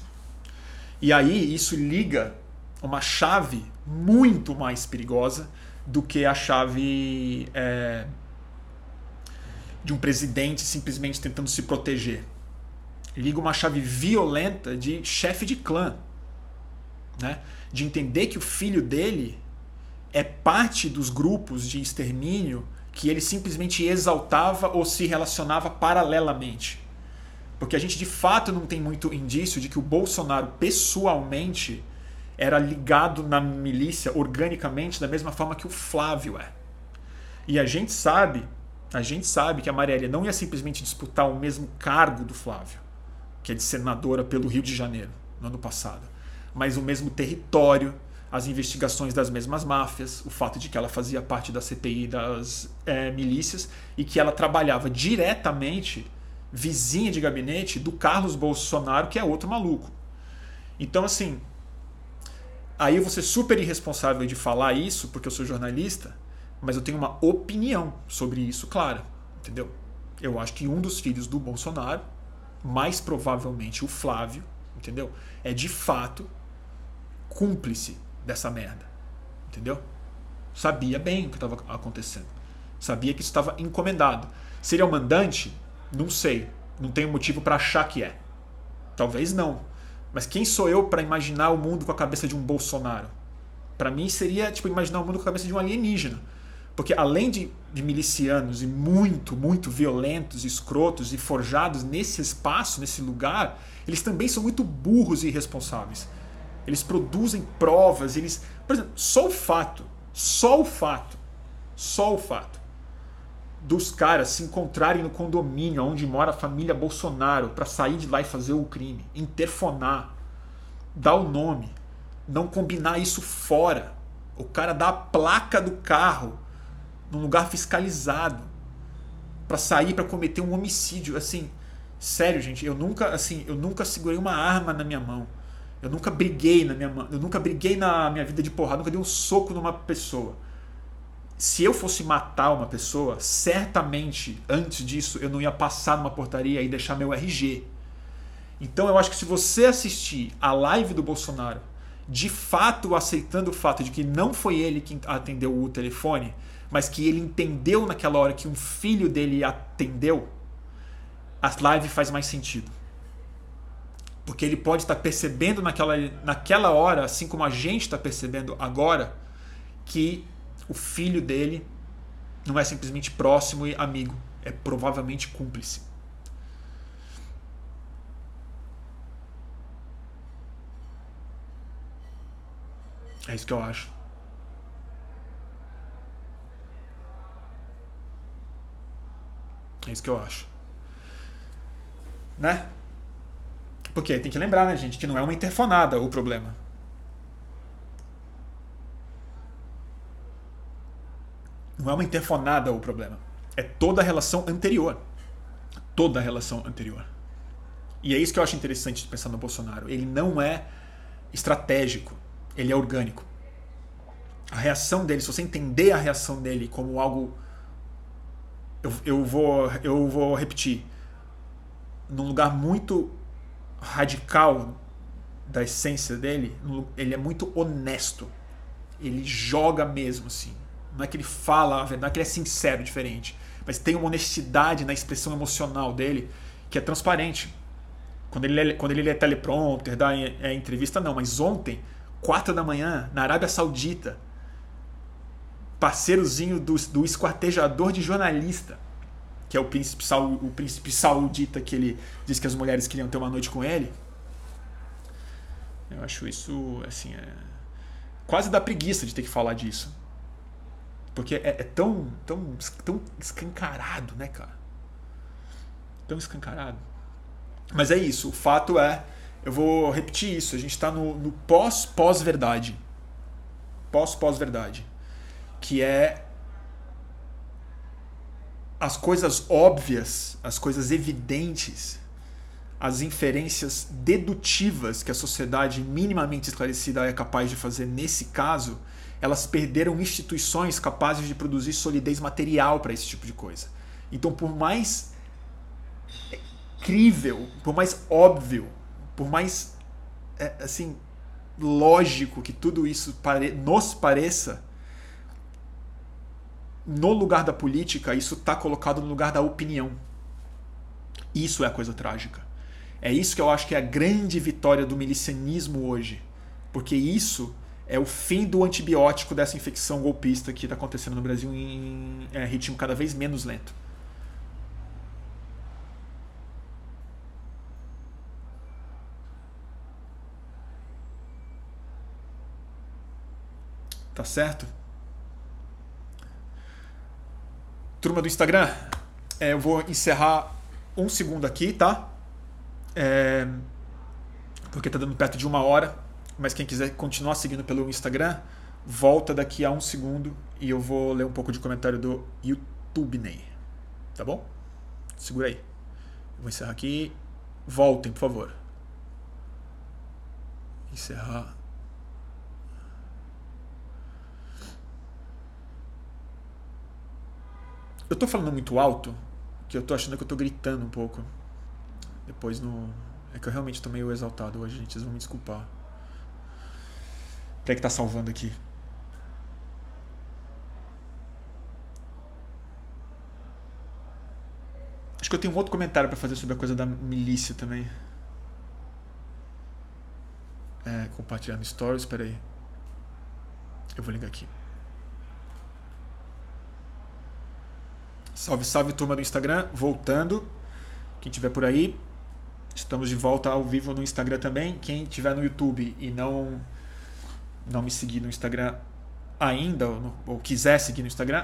E aí isso liga uma chave muito mais perigosa do que a chave é, de um presidente simplesmente tentando se proteger. Liga uma chave violenta de chefe de clã. Né? De entender que o filho dele é parte dos grupos de extermínio que ele simplesmente exaltava ou se relacionava paralelamente. Porque a gente de fato não tem muito indício de que o Bolsonaro pessoalmente era ligado na milícia organicamente da mesma forma que o Flávio é. E a gente sabe, a gente sabe que a Marielle não ia simplesmente disputar o mesmo cargo do Flávio, que é de senadora pelo Rio de Janeiro, no ano passado, mas o mesmo território, as investigações das mesmas máfias, o fato de que ela fazia parte da CPI das é, milícias e que ela trabalhava diretamente vizinha de gabinete do Carlos Bolsonaro, que é outro maluco. Então, assim, aí eu vou ser super irresponsável de falar isso, porque eu sou jornalista, mas eu tenho uma opinião sobre isso, claro, entendeu? Eu acho que um dos filhos do Bolsonaro, mais provavelmente o Flávio, entendeu? É de fato cúmplice dessa merda. Entendeu? Sabia bem o que estava acontecendo. Sabia que isso estava encomendado. Seria o mandante? Não sei. Não tenho motivo para achar que é. Talvez não. Mas quem sou eu para imaginar o mundo com a cabeça de um Bolsonaro? Para mim seria tipo imaginar o mundo com a cabeça de um alienígena. Porque além de, de, milicianos e muito, muito violentos, escrotos e forjados nesse espaço, nesse lugar, eles também são muito burros e irresponsáveis eles produzem provas, eles. Por exemplo, só o fato, só o fato, só o fato dos caras se encontrarem no condomínio onde mora a família Bolsonaro para sair de lá e fazer o crime, interfonar, dar o nome, não combinar isso fora. O cara dá a placa do carro num lugar fiscalizado para sair para cometer um homicídio, assim, sério, gente, eu nunca, assim, eu nunca segurei uma arma na minha mão. Eu nunca briguei na minha eu nunca briguei na minha vida de porrada, nunca dei um soco numa pessoa. Se eu fosse matar uma pessoa, certamente antes disso eu não ia passar numa portaria e deixar meu RG. Então eu acho que se você assistir a live do Bolsonaro, de fato aceitando o fato de que não foi ele quem atendeu o telefone, mas que ele entendeu naquela hora que um filho dele atendeu, a live faz mais sentido. Porque ele pode estar percebendo naquela, naquela hora, assim como a gente está percebendo agora, que o filho dele não é simplesmente próximo e amigo, é provavelmente cúmplice. É isso que eu acho. É isso que eu acho. Né? Porque tem que lembrar, né, gente, que não é uma interfonada o problema. Não é uma interfonada o problema. É toda a relação anterior. Toda a relação anterior. E é isso que eu acho interessante de pensar no Bolsonaro. Ele não é estratégico, ele é orgânico. A reação dele, se você entender a reação dele como algo. Eu, eu, vou, eu vou repetir. Num lugar muito radical da essência dele, ele é muito honesto. Ele joga mesmo, assim. Não é que ele fala a verdade, não é que ele é sincero, diferente. Mas tem uma honestidade na expressão emocional dele que é transparente. Quando ele, quando ele é teleprompter, dá é, entrevista, não. Mas ontem, quatro da manhã, na Arábia Saudita, parceirozinho do, do esquartejador de jornalista, que é o príncipe, o príncipe saudita que ele diz que as mulheres queriam ter uma noite com ele. Eu acho isso, assim, é... quase dá preguiça de ter que falar disso. Porque é, é tão, tão, tão escancarado, né, cara? Tão escancarado. Mas é isso, o fato é, eu vou repetir isso, a gente está no, no pós-pós-verdade. Pós-pós-verdade. Que é as coisas óbvias, as coisas evidentes, as inferências dedutivas que a sociedade minimamente esclarecida é capaz de fazer nesse caso, elas perderam instituições capazes de produzir solidez material para esse tipo de coisa. Então, por mais crível, por mais óbvio, por mais é, assim lógico que tudo isso nos pareça, no lugar da política, isso está colocado no lugar da opinião. Isso é a coisa trágica. É isso que eu acho que é a grande vitória do milicianismo hoje. Porque isso é o fim do antibiótico dessa infecção golpista que está acontecendo no Brasil em é, ritmo cada vez menos lento. Tá certo? Turma do Instagram, é, eu vou encerrar um segundo aqui, tá? É, porque tá dando perto de uma hora. Mas quem quiser continuar seguindo pelo Instagram, volta daqui a um segundo e eu vou ler um pouco de comentário do YouTube Ney. Tá bom? Segura aí. Vou encerrar aqui. Voltem, por favor. Encerrar. Eu tô falando muito alto, que eu tô achando que eu tô gritando um pouco. Depois no. É que eu realmente tô meio exaltado hoje, gente. Vocês vão me desculpar. Peraí que tá salvando aqui. Acho que eu tenho um outro comentário para fazer sobre a coisa da milícia também. É, compartilhando stories, espera aí. Eu vou ligar aqui. Salve, salve turma do Instagram, voltando. Quem tiver por aí, estamos de volta ao vivo no Instagram também. Quem tiver no YouTube e não não me seguir no Instagram ainda, ou, ou quiser seguir no Instagram,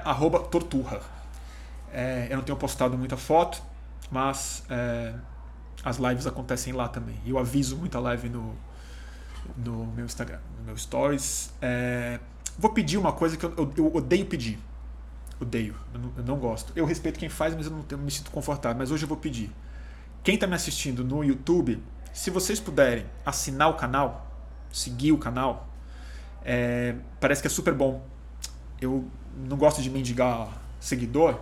Torturra. É, eu não tenho postado muita foto, mas é, as lives acontecem lá também. Eu aviso muita live no, no meu Instagram, no meu Stories. É, vou pedir uma coisa que eu, eu, eu odeio pedir. Odeio, eu não, eu não, gosto. Eu respeito quem faz, mas eu não, eu me sinto confortável. Mas hoje eu vou pedir. Quem está me assistindo no YouTube, se vocês puderem assinar o canal, seguir o canal, é, parece que é super bom. Eu não gosto de mendigar seguidor,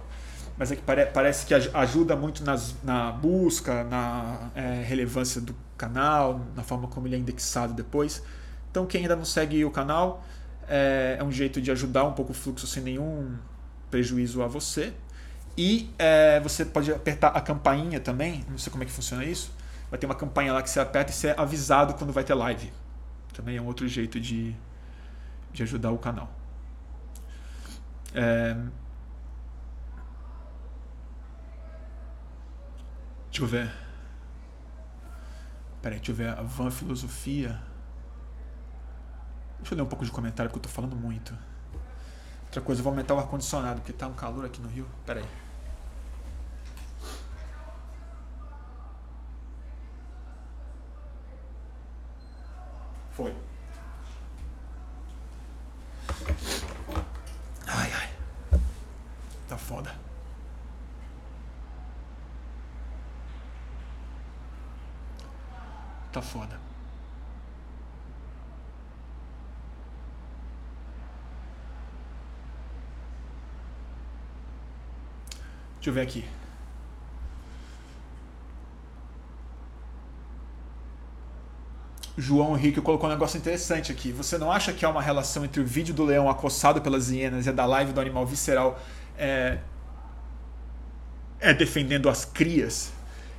mas é que pare, parece que ajuda muito nas, na busca, na é, relevância do canal, na forma como ele é indexado depois. Então, quem ainda não segue o canal, é, é um jeito de ajudar um pouco o fluxo sem nenhum prejuízo a você. E é, você pode apertar a campainha também, não sei como é que funciona isso. Vai ter uma campainha lá que você aperta e você é avisado quando vai ter live. Também é um outro jeito de, de ajudar o canal. É... Deixa eu ver. Peraí, deixa eu ver. A Van Filosofia. Deixa eu ler um pouco de comentário porque eu tô falando muito. Outra coisa, eu vou aumentar o ar-condicionado porque tá um calor aqui no Rio. Peraí. Foi. Ai, ai. Tá foda. Tá foda. Deixa eu ver aqui. João Henrique colocou um negócio interessante aqui. Você não acha que há uma relação entre o vídeo do leão acossado pelas hienas e a da live do animal visceral é, é defendendo as crias?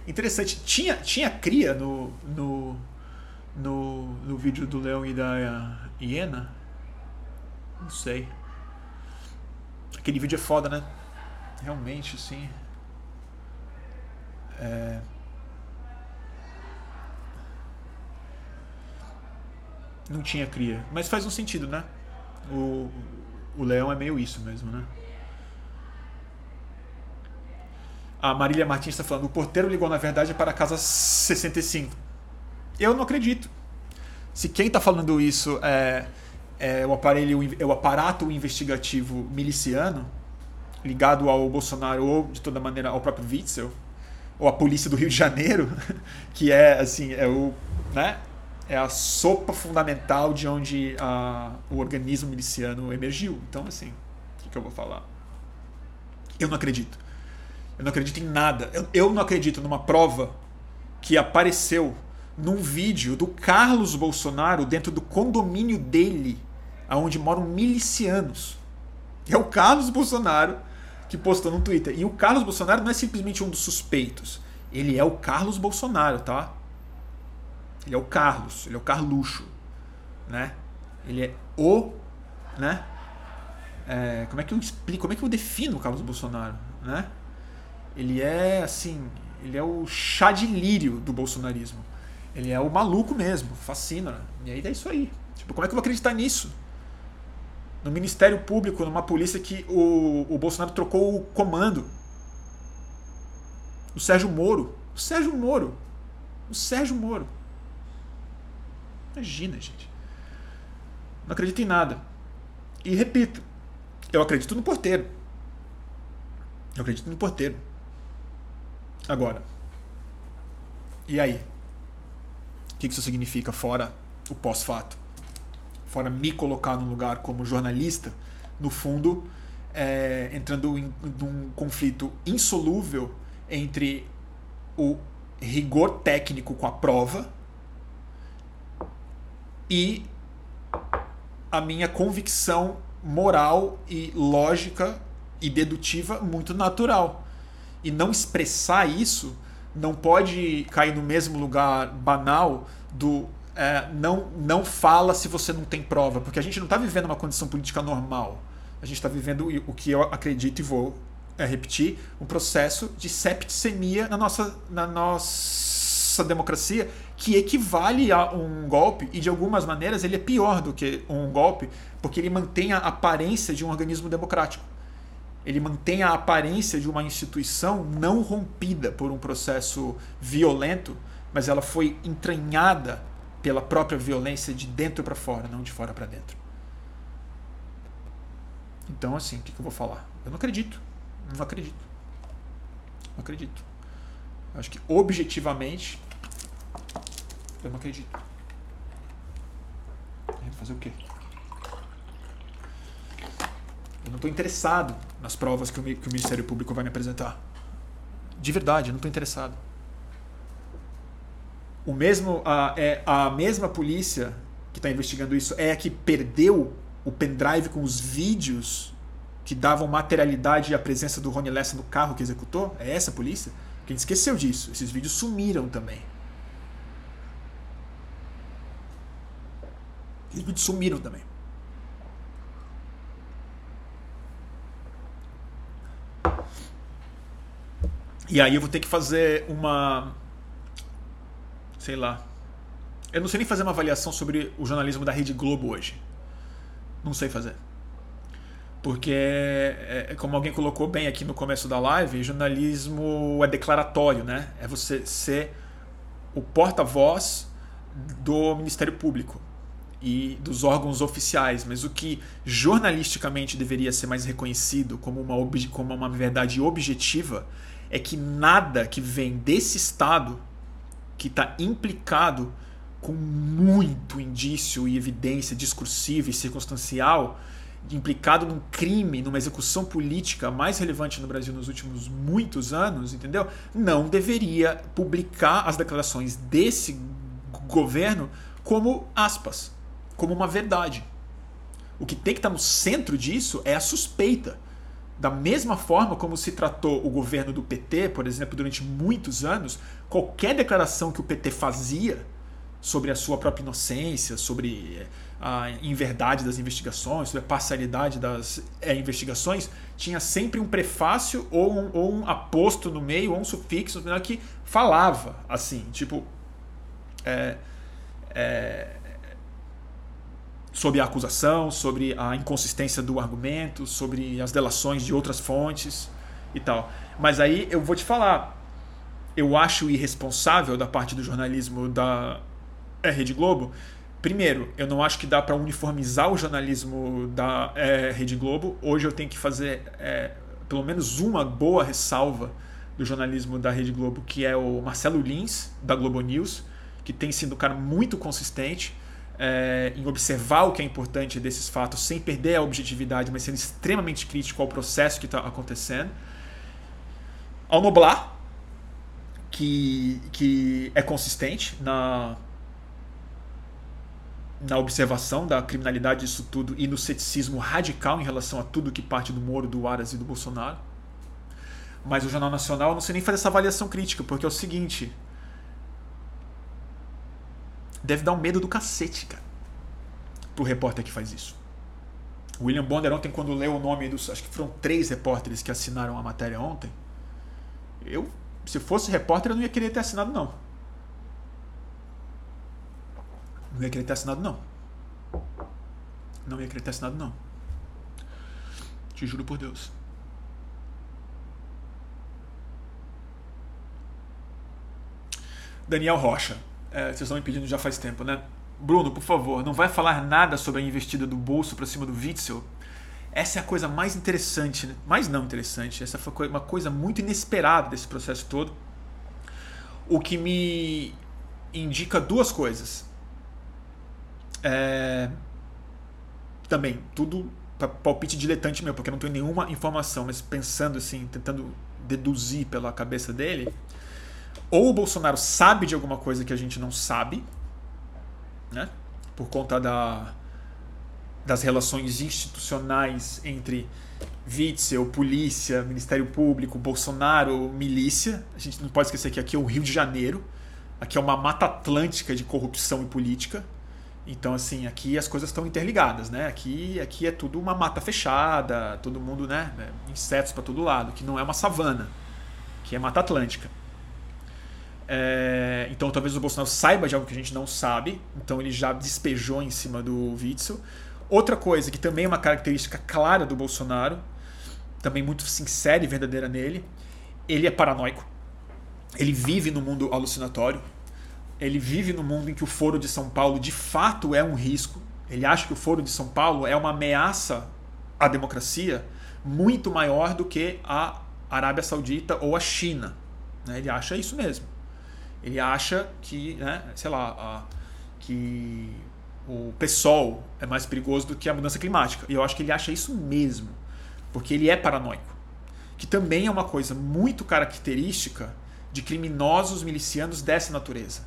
Interessante. Tinha, tinha cria no, no, no, no vídeo do leão e da hiena? Não sei. Aquele vídeo é foda, né? Realmente, sim. É... Não tinha cria. Mas faz um sentido, né? O, o leão é meio isso mesmo, né? A Marília Martins está falando: o porteiro ligou, na verdade, para a casa 65. Eu não acredito. Se quem está falando isso é, é, o aparelho, é o aparato investigativo miliciano, ligado ao Bolsonaro ou, de toda maneira, ao próprio Witzel, ou a polícia do Rio de Janeiro, que é, assim, é o. Né? é a sopa fundamental de onde a, o organismo miliciano emergiu. Então, assim, o que, que, eu vou falar? Eu não acredito. Eu não acredito em nada. Eu, eu não acredito numa prova que apareceu num vídeo do Carlos Bolsonaro dentro do condomínio dele, aonde moram milicianos. É o Carlos Bolsonaro que postou no Twitter. E o Carlos Bolsonaro não é simplesmente um dos suspeitos. Ele é o Carlos Bolsonaro, tá? Ele é o Carlos, ele é o Carluxo, né? Ele é o, né? É, como é que eu explico, como é que eu defino o Carlos Bolsonaro, né? Ele é assim, ele é o chá de lírio do bolsonarismo. Ele é o maluco mesmo, fascina. E aí é isso aí. Tipo, como é que eu vou acreditar nisso? No Ministério Público, numa polícia que o, o Bolsonaro trocou o comando. O Sérgio Moro. O Sérgio Moro. O Sérgio Moro. Imagina, gente. Não acredito em nada. E repito, eu acredito no porteiro. Eu acredito no porteiro. Agora. E aí? O que isso significa fora o pós-fato? Fora me colocar num lugar como jornalista, no fundo, é, entrando em, um conflito insolúvel entre o rigor técnico com a prova e a minha convicção moral e lógica e dedutiva muito natural. E não expressar isso não pode cair no mesmo lugar banal do é, não, não fala se você não tem prova, porque a gente não está vivendo uma condição política normal. A gente está vivendo o que eu acredito e vou é, repetir, um processo de septicemia na nossa, na nossa democracia que equivale a um golpe e de algumas maneiras ele é pior do que um golpe porque ele mantém a aparência de um organismo democrático. Ele mantém a aparência de uma instituição não rompida por um processo violento, mas ela foi entranhada pela própria violência de dentro para fora, não de fora para dentro. Então, assim, o que, que eu vou falar? Eu não acredito. Não acredito. Não acredito. Acho que objetivamente eu não acredito. Fazer o quê? Eu não estou interessado nas provas que o, que o Ministério Público vai me apresentar. De verdade, eu não estou interessado. O mesmo, a, é, a mesma polícia que está investigando isso é a que perdeu o pendrive com os vídeos que davam materialidade à presença do Rony Lessa no carro que executou? É essa a polícia? Quem esqueceu disso? Esses vídeos sumiram também. Esses vídeos sumiram também. E aí eu vou ter que fazer uma. Sei lá. Eu não sei nem fazer uma avaliação sobre o jornalismo da Rede Globo hoje. Não sei fazer. Porque, é, é, como alguém colocou bem aqui no começo da live, jornalismo é declaratório, né? É você ser o porta-voz do Ministério Público e dos órgãos oficiais, mas o que jornalisticamente deveria ser mais reconhecido como uma, como uma verdade objetiva é que nada que vem desse Estado que está implicado com muito indício e evidência discursiva e circunstancial implicado num crime, numa execução política mais relevante no Brasil nos últimos muitos anos, entendeu? Não deveria publicar as declarações desse governo como aspas, como uma verdade. O que tem que estar no centro disso é a suspeita. Da mesma forma como se tratou o governo do PT, por exemplo, durante muitos anos, qualquer declaração que o PT fazia sobre a sua própria inocência, sobre a inverdade das investigações, sobre a parcialidade das é, investigações, tinha sempre um prefácio ou um, ou um aposto no meio, ou um sufixo no final que falava assim, tipo. É, é, sobre a acusação, sobre a inconsistência do argumento, sobre as delações de outras fontes e tal. Mas aí eu vou te falar, eu acho irresponsável da parte do jornalismo da Rede Globo Primeiro, eu não acho que dá para uniformizar o jornalismo da é, Rede Globo. Hoje eu tenho que fazer é, pelo menos uma boa ressalva do jornalismo da Rede Globo, que é o Marcelo Lins, da Globo News, que tem sido um cara muito consistente é, em observar o que é importante desses fatos, sem perder a objetividade, mas sendo extremamente crítico ao processo que está acontecendo. Ao Noblar, que, que é consistente na na observação da criminalidade disso tudo e no ceticismo radical em relação a tudo que parte do Moro, do Aras e do Bolsonaro. Mas o Jornal Nacional não sei nem fazer essa avaliação crítica, porque é o seguinte. Deve dar um medo do cacete, cara. Pro repórter que faz isso. William Bonner ontem, quando leu o nome dos. Acho que foram três repórteres que assinaram a matéria ontem. Eu, se fosse repórter, eu não ia querer ter assinado, não. Não ia querer ter assinado, não. Não ia querer ter assinado, não. Te juro por Deus. Daniel Rocha. É, vocês estão me pedindo já faz tempo, né? Bruno, por favor, não vai falar nada sobre a investida do bolso para cima do Witzel? Essa é a coisa mais interessante, né? mais não interessante, essa foi uma coisa muito inesperada desse processo todo. O que me indica duas coisas. É... Também, tudo palpite diletante meu, porque eu não tenho nenhuma informação, mas pensando assim, tentando deduzir pela cabeça dele, ou o Bolsonaro sabe de alguma coisa que a gente não sabe, né? Por conta da, das relações institucionais entre Witzel, polícia, Ministério Público, Bolsonaro, milícia. A gente não pode esquecer que aqui é o Rio de Janeiro. Aqui é uma mata atlântica de corrupção e política. Então, assim, aqui as coisas estão interligadas, né? Aqui, aqui é tudo uma mata fechada, todo mundo, né? Insetos para todo lado, que não é uma savana, que é mata atlântica. É, então talvez o Bolsonaro saiba de algo que a gente não sabe, então ele já despejou em cima do Witzel. Outra coisa que também é uma característica clara do Bolsonaro, também muito sincera e verdadeira nele, ele é paranoico. Ele vive no mundo alucinatório. Ele vive no mundo em que o Foro de São Paulo de fato é um risco. Ele acha que o Foro de São Paulo é uma ameaça à democracia muito maior do que a Arábia Saudita ou a China. Né? Ele acha isso mesmo. Ele acha que, né, sei lá, a, que o PSOL é mais perigoso do que a mudança climática. E eu acho que ele acha isso mesmo, porque ele é paranoico. Que também é uma coisa muito característica de criminosos milicianos dessa natureza,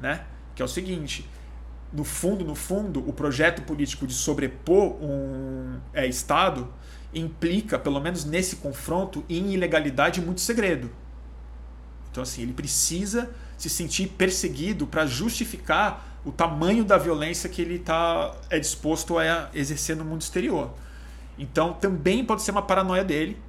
né? Que é o seguinte, no fundo, no fundo, o projeto político de sobrepor um é, Estado implica, pelo menos nesse confronto, em ilegalidade e muito segredo. Então, assim, ele precisa se sentir perseguido para justificar o tamanho da violência que ele tá, é disposto a exercer no mundo exterior. Então também pode ser uma paranoia dele.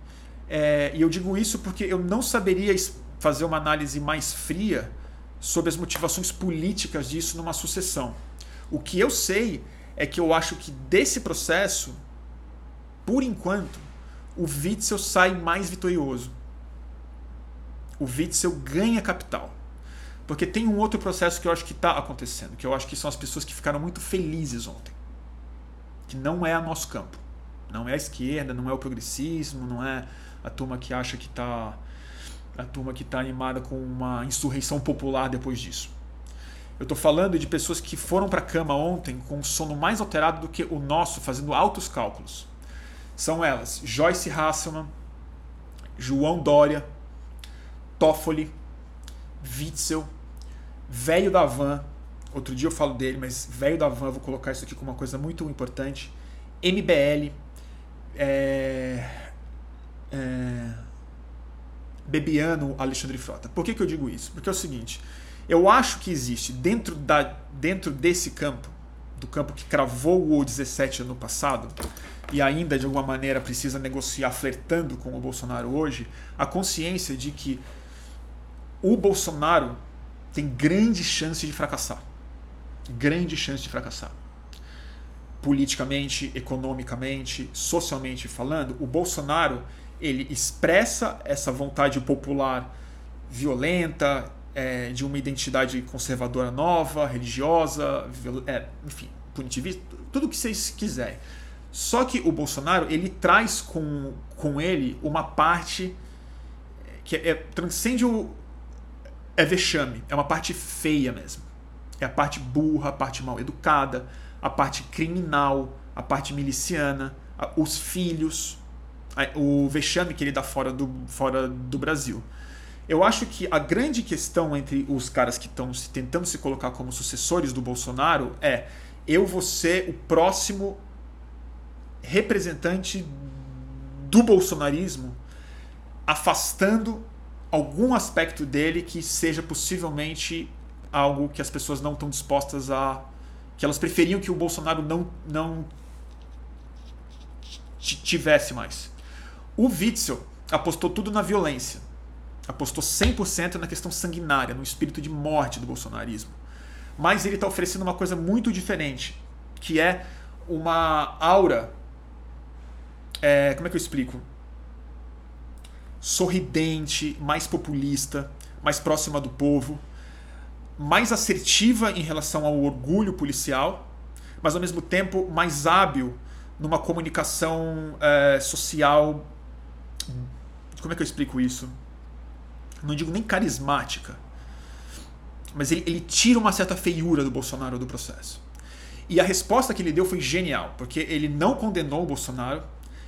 É, e eu digo isso porque eu não saberia fazer uma análise mais fria sobre as motivações políticas disso numa sucessão. O que eu sei é que eu acho que desse processo, por enquanto, o Witzel sai mais vitorioso. O Witzel ganha capital. Porque tem um outro processo que eu acho que está acontecendo, que eu acho que são as pessoas que ficaram muito felizes ontem. Que não é a nosso campo. Não é a esquerda, não é o progressismo, não é a turma que acha que está a turma que está animada com uma insurreição popular depois disso. Eu estou falando de pessoas que foram para a cama ontem com um sono mais alterado do que o nosso, fazendo altos cálculos. São elas Joyce Hasselman, João Dória, Toffoli, Witzel, velho da van. Outro dia eu falo dele, mas velho da van, vou colocar isso aqui como uma coisa muito importante. MBL, é, é, Bebiano, Alexandre Frota. Por que, que eu digo isso? Porque é o seguinte: eu acho que existe dentro, da, dentro desse campo, do campo que cravou o 17 ano passado, e ainda de alguma maneira precisa negociar flertando com o Bolsonaro hoje, a consciência de que o Bolsonaro tem grande chance de fracassar. Grande chance de fracassar. Politicamente, economicamente, socialmente falando, o Bolsonaro ele expressa essa vontade popular violenta, é, de uma identidade conservadora nova, religiosa, é, enfim, punitivista, tudo que vocês quiserem. Só que o Bolsonaro ele traz com, com ele uma parte que é, transcende o, é vexame, é uma parte feia mesmo. É a parte burra, a parte mal educada, a parte criminal, a parte miliciana, os filhos, o vexame que ele dá fora do, fora do Brasil. Eu acho que a grande questão entre os caras que estão tentando se colocar como sucessores do Bolsonaro é: eu vou ser o próximo representante do bolsonarismo, afastando algum aspecto dele que seja possivelmente algo que as pessoas não estão dispostas a. que elas preferiam que o Bolsonaro não, não tivesse mais. O Witzel apostou tudo na violência. Apostou 100% na questão sanguinária, no espírito de morte do bolsonarismo. Mas ele está oferecendo uma coisa muito diferente, que é uma aura é, como é que eu explico? Sorridente, mais populista, mais próxima do povo, mais assertiva em relação ao orgulho policial, mas ao mesmo tempo mais hábil numa comunicação é, social. Como é que eu explico isso? Não digo nem carismática, mas ele, ele tira uma certa feiura do Bolsonaro do processo. E a resposta que ele deu foi genial, porque ele não condenou o Bolsonaro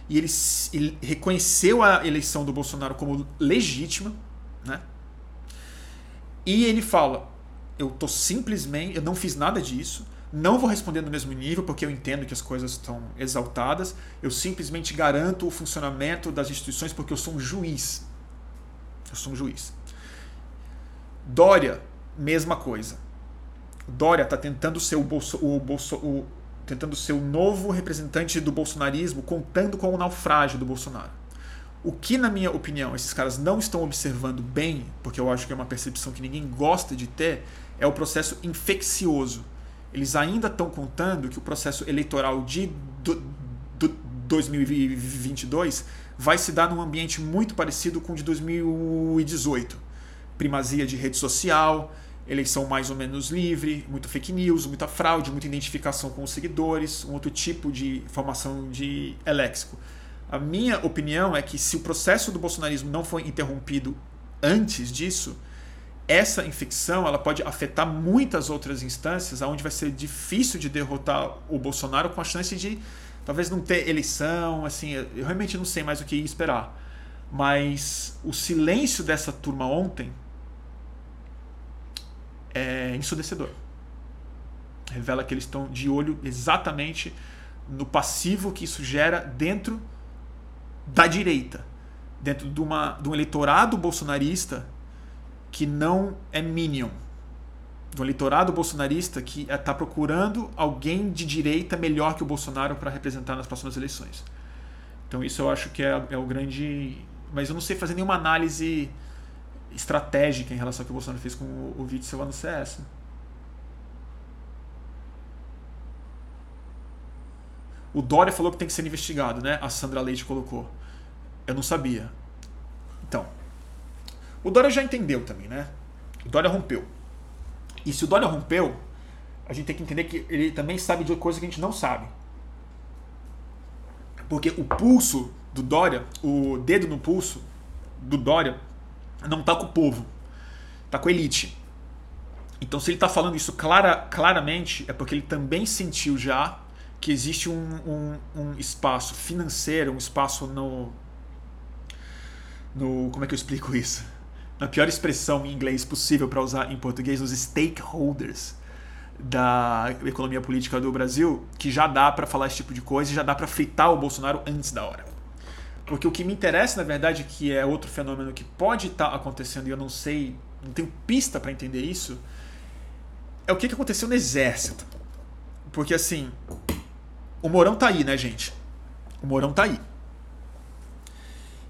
e ele, ele reconheceu a eleição do Bolsonaro como legítima, né? E ele fala: eu tô simplesmente, eu não fiz nada disso, não vou responder no mesmo nível porque eu entendo que as coisas estão exaltadas, eu simplesmente garanto o funcionamento das instituições porque eu sou um juiz. Eu sou um juiz. Dória, mesma coisa. Dória está tentando ser o, Bolso, o, Bolso, o tentando ser o novo representante do bolsonarismo, contando com o naufrágio do Bolsonaro. O que, na minha opinião, esses caras não estão observando bem, porque eu acho que é uma percepção que ninguém gosta de ter, é o processo infeccioso. Eles ainda estão contando que o processo eleitoral de do, do 2022 vai se dar num ambiente muito parecido com o de 2018. Primazia de rede social, eleição mais ou menos livre, muito fake news, muita fraude, muita identificação com os seguidores, um outro tipo de formação de eléxico. A minha opinião é que se o processo do bolsonarismo não foi interrompido antes disso, essa infecção ela pode afetar muitas outras instâncias, onde vai ser difícil de derrotar o Bolsonaro com a chance de talvez não ter eleição, assim, eu realmente não sei mais o que esperar. Mas o silêncio dessa turma ontem é ensurdecedor. Revela que eles estão de olho exatamente no passivo que isso gera dentro da direita, dentro de, uma, de um eleitorado bolsonarista que não é minion, do eleitorado bolsonarista que está procurando alguém de direita melhor que o Bolsonaro para representar nas próximas eleições. Então isso eu acho que é, é o grande. Mas eu não sei fazer nenhuma análise estratégica em relação ao que o Bolsonaro fez com o, o Witzel no CS. O Dória falou que tem que ser investigado, né? A Sandra Leite colocou. Eu não sabia. Então, o Dória já entendeu também, né? O Dória rompeu. E se o Dória rompeu, a gente tem que entender que ele também sabe de coisa que a gente não sabe. Porque o pulso do Dória, o dedo no pulso do Dória, não está com o povo, está com a elite. Então, se ele está falando isso clara, claramente, é porque ele também sentiu já que existe um, um, um, espaço financeiro, um espaço no, no. Como é que eu explico isso? Na pior expressão em inglês possível para usar em português, os stakeholders da economia política do Brasil, que já dá para falar esse tipo de coisa e já dá para fritar o Bolsonaro antes da hora. Porque o que me interessa, na verdade, que é outro fenômeno que pode estar tá acontecendo e eu não sei, não tenho pista para entender isso, é o que, que aconteceu no exército. Porque assim, o Mourão tá aí, né, gente? O Mourão tá aí.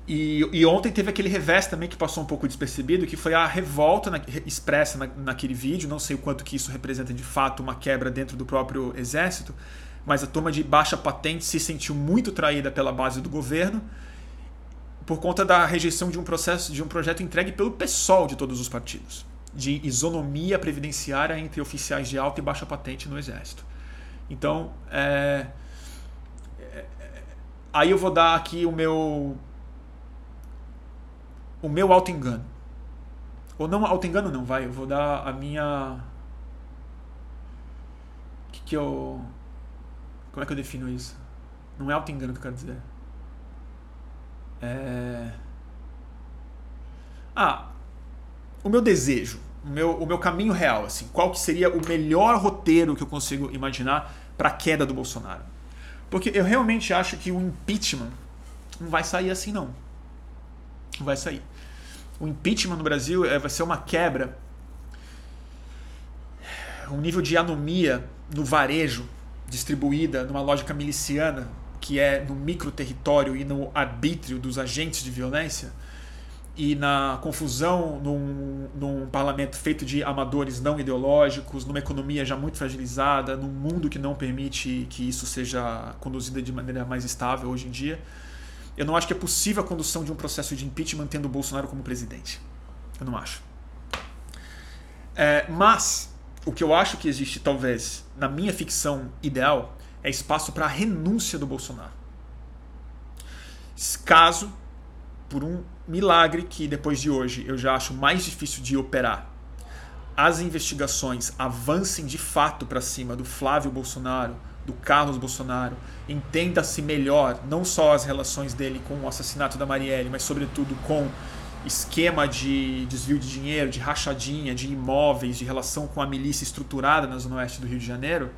E, e, ontem teve aquele revés também que passou um pouco despercebido, que foi a revolta na, expressa na, naquele vídeo. Não sei o quanto que isso representa de fato uma quebra dentro do próprio exército, mas a turma de baixa patente se sentiu muito traída pela base do governo por conta da rejeição de um processo, de um projeto entregue pelo PSOL de todos os partidos, de isonomia previdenciária entre oficiais de alta e baixa patente no Exército. Então, é, é, aí eu vou dar aqui o meu o meu auto engano. Ou não auto engano não, vai, eu vou dar a minha que que eu como é que eu defino isso? Não é auto engano que eu quero dizer. É... Ah, o meu desejo, o meu, o meu caminho real, assim, qual que seria o melhor roteiro que eu consigo imaginar para a queda do Bolsonaro? Porque eu realmente acho que o impeachment não vai sair assim não. Não vai sair. O impeachment no Brasil é, vai ser uma quebra, um nível de anomia no varejo distribuída numa lógica miliciana que é no micro território e no arbítrio dos agentes de violência, e na confusão num, num parlamento feito de amadores não ideológicos, numa economia já muito fragilizada, num mundo que não permite que isso seja conduzido de maneira mais estável hoje em dia. Eu não acho que é possível a condução de um processo de impeachment tendo o Bolsonaro como presidente. Eu não acho. É, mas o que eu acho que existe, talvez, na minha ficção ideal, é espaço para a renúncia do Bolsonaro. Caso, por um milagre que depois de hoje eu já acho mais difícil de operar, as investigações avancem de fato para cima do Flávio Bolsonaro, do Carlos Bolsonaro, entenda-se melhor não só as relações dele com o assassinato da Marielle, mas sobretudo com esquema de desvio de dinheiro, de rachadinha, de imóveis, de relação com a milícia estruturada na zona oeste do Rio de Janeiro,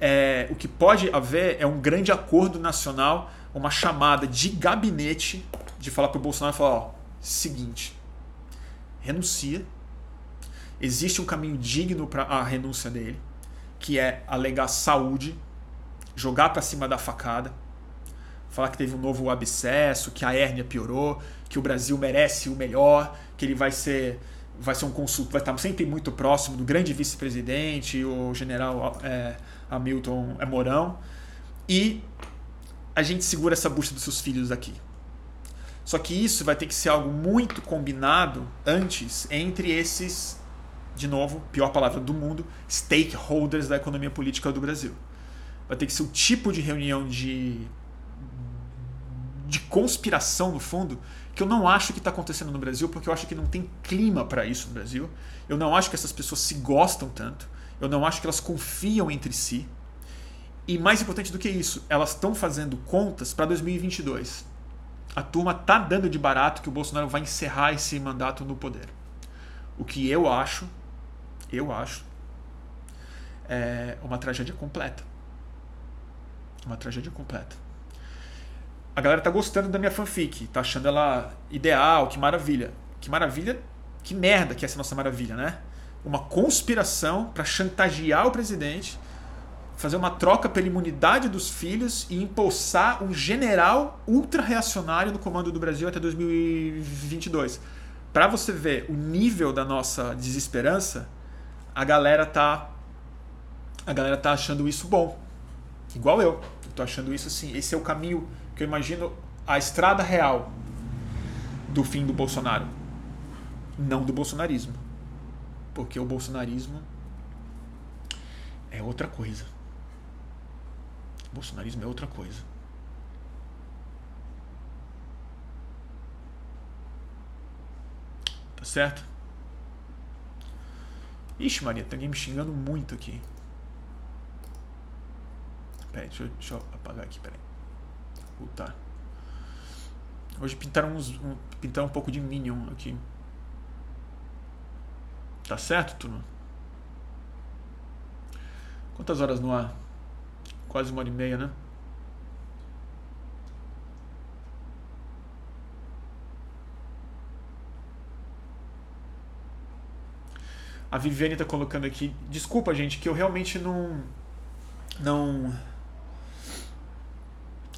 é, o que pode haver é um grande acordo nacional, uma chamada de gabinete de falar para o Bolsonaro falar, ó, seguinte, renuncia, existe um caminho digno para a renúncia dele, que é alegar saúde, jogar para cima da facada, falar que teve um novo abscesso, que a hérnia piorou, que o Brasil merece o melhor, que ele vai ser vai ser um consultor, vai estar sempre muito próximo do grande vice-presidente, o general é, Hamilton é Mourão, e a gente segura essa bucha dos seus filhos aqui. Só que isso vai ter que ser algo muito combinado antes entre esses, de novo, pior palavra do mundo, stakeholders da economia política do Brasil. Vai ter que ser o tipo de reunião de de conspiração no fundo que eu não acho que está acontecendo no Brasil, porque eu acho que não tem clima para isso no Brasil. Eu não acho que essas pessoas se gostam tanto. Eu não acho que elas confiam entre si. E mais importante do que isso, elas estão fazendo contas para 2022. A turma tá dando de barato que o Bolsonaro vai encerrar esse mandato no poder. O que eu acho, eu acho, é uma tragédia completa. Uma tragédia completa a galera tá gostando da minha fanfic, tá achando ela ideal, que maravilha. Que maravilha, que merda que é essa nossa maravilha, né? Uma conspiração para chantagear o presidente, fazer uma troca pela imunidade dos filhos e impulsar um general ultra reacionário no comando do Brasil até 2022. Para você ver o nível da nossa desesperança, a galera tá a galera tá achando isso bom. Igual eu. Eu tô achando isso assim, esse é o caminho eu imagino a estrada real do fim do Bolsonaro, não do bolsonarismo. Porque o bolsonarismo é outra coisa. O bolsonarismo é outra coisa. Tá certo? Ixi, Maria, tem alguém me xingando muito aqui. Peraí, deixa deixa eu apagar aqui, peraí. Puta. Hoje pintaram, uns, um, pintaram um pouco de Minion aqui. Tá certo, turma? Quantas horas no ar? Quase uma hora e meia, né? A Viviane tá colocando aqui. Desculpa, gente, que eu realmente não. Não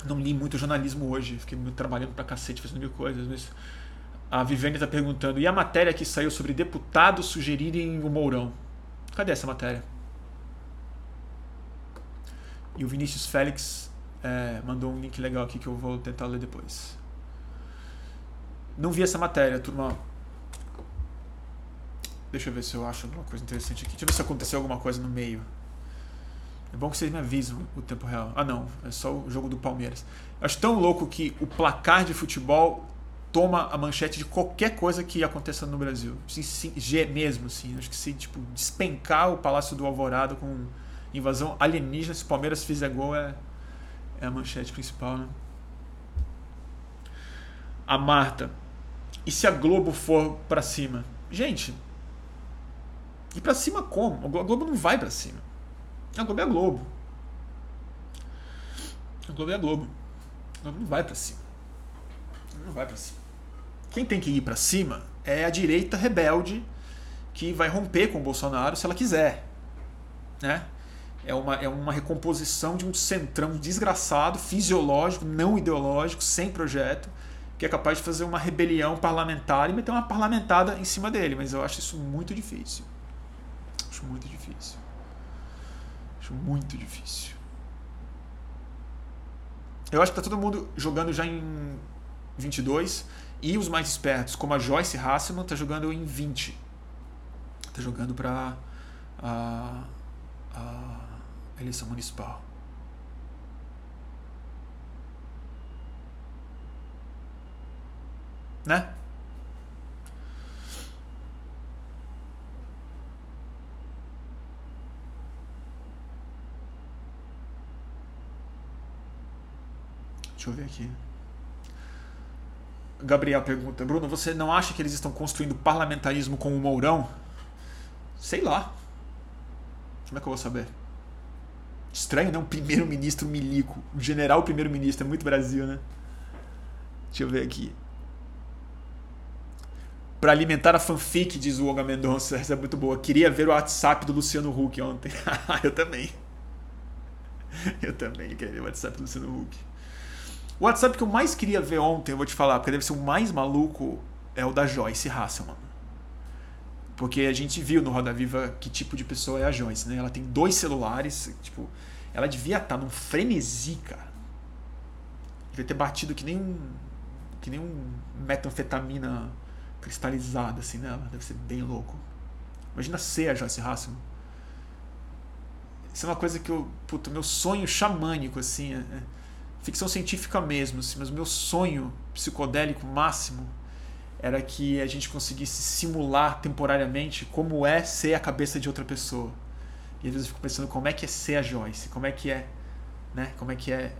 não li muito jornalismo hoje, fiquei trabalhando pra cacete, fazendo mil coisas, mas a Viviane está perguntando, e a matéria que saiu sobre deputados sugerirem o Mourão? Cadê essa matéria? E o Vinícius Félix é, mandou um link legal aqui que eu vou tentar ler depois. Não vi essa matéria, turma. Deixa eu ver se eu acho alguma coisa interessante aqui. Deixa eu ver se aconteceu alguma coisa no meio. É bom que vocês me avisam o tempo real. Ah, não, é só o jogo do Palmeiras. Eu acho tão louco que o placar de futebol toma a manchete de qualquer coisa que aconteça no Brasil. Sim, sim, mesmo, assim. Acho que se tipo, despencar o Palácio do Alvorada com invasão alienígena, se o Palmeiras fizer gol, é, é a manchete principal, né? A Marta. E se a Globo for para cima? Gente, e para cima como? A Globo não vai para cima. A Globo é a Globo. A Globo é a Globo. A Globo não vai para cima. Não vai para cima. Quem tem que ir para cima é a direita rebelde que vai romper com o Bolsonaro se ela quiser. Né? É uma, é uma recomposição de um centrão desgraçado, fisiológico, não ideológico, sem projeto, que é capaz de fazer uma rebelião parlamentar e meter uma parlamentada em cima dele. Mas eu acho isso muito difícil. Acho muito difícil. Acho muito difícil. Eu acho que tá todo mundo jogando já em 22 e os mais espertos, como a Joyce Hasselman, tá jogando em 20. Tá jogando para a, a eleição municipal. Né? Deixa eu ver aqui. Gabriel pergunta: Bruno, você não acha que eles estão construindo parlamentarismo com o Mourão? Sei lá. Como é que eu vou saber? Estranho, né? Um primeiro-ministro milico. Um general primeiro-ministro. É muito Brasil, né? Deixa eu ver aqui. Para alimentar a fanfic, diz o Olga Mendonça. Essa é muito boa. Queria ver o WhatsApp do Luciano Huck ontem. eu também. Eu também queria ver o WhatsApp do Luciano Huck. O WhatsApp que eu mais queria ver ontem, eu vou te falar, porque deve ser o mais maluco, é o da Joyce Hasselman. Porque a gente viu no Roda Viva que tipo de pessoa é a Joyce, né? Ela tem dois celulares, tipo, ela devia estar num frenesi, cara. Devia ter batido que nem um, que nem um metanfetamina cristalizada assim nela, deve ser bem louco. Imagina ser a Joyce Hasselman. Isso é uma coisa que eu, puto, meu sonho xamânico assim, é, é ficção científica mesmo, assim, mas o meu sonho psicodélico máximo era que a gente conseguisse simular temporariamente como é ser a cabeça de outra pessoa. E às vezes eu fico pensando como é que é ser a Joyce, como é que é, né? Como é que é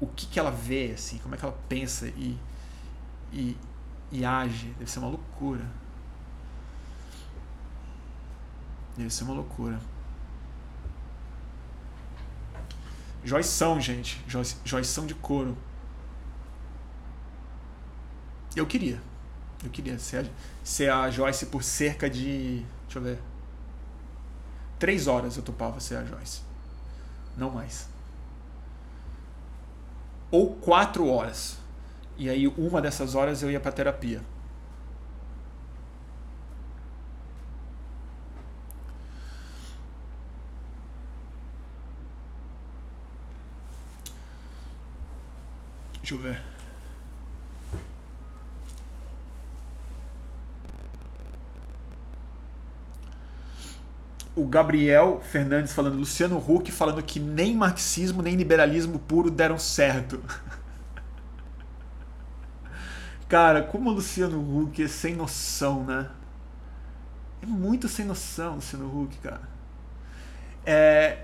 o que que ela vê assim, como é que ela pensa e e, e age, deve ser uma loucura. Deve ser uma loucura. Joição, gente. Joição de couro. Eu queria. Eu queria ser a, ser a Joyce por cerca de. Deixa eu ver. Três horas eu topava ser a Joyce. Não mais. Ou quatro horas. E aí, uma dessas horas eu ia para terapia. Deixa eu ver. O Gabriel Fernandes falando, Luciano Huck falando que nem marxismo nem liberalismo puro deram certo. Cara, como o Luciano Huck é sem noção, né? É muito sem noção, Luciano Huck, cara. É,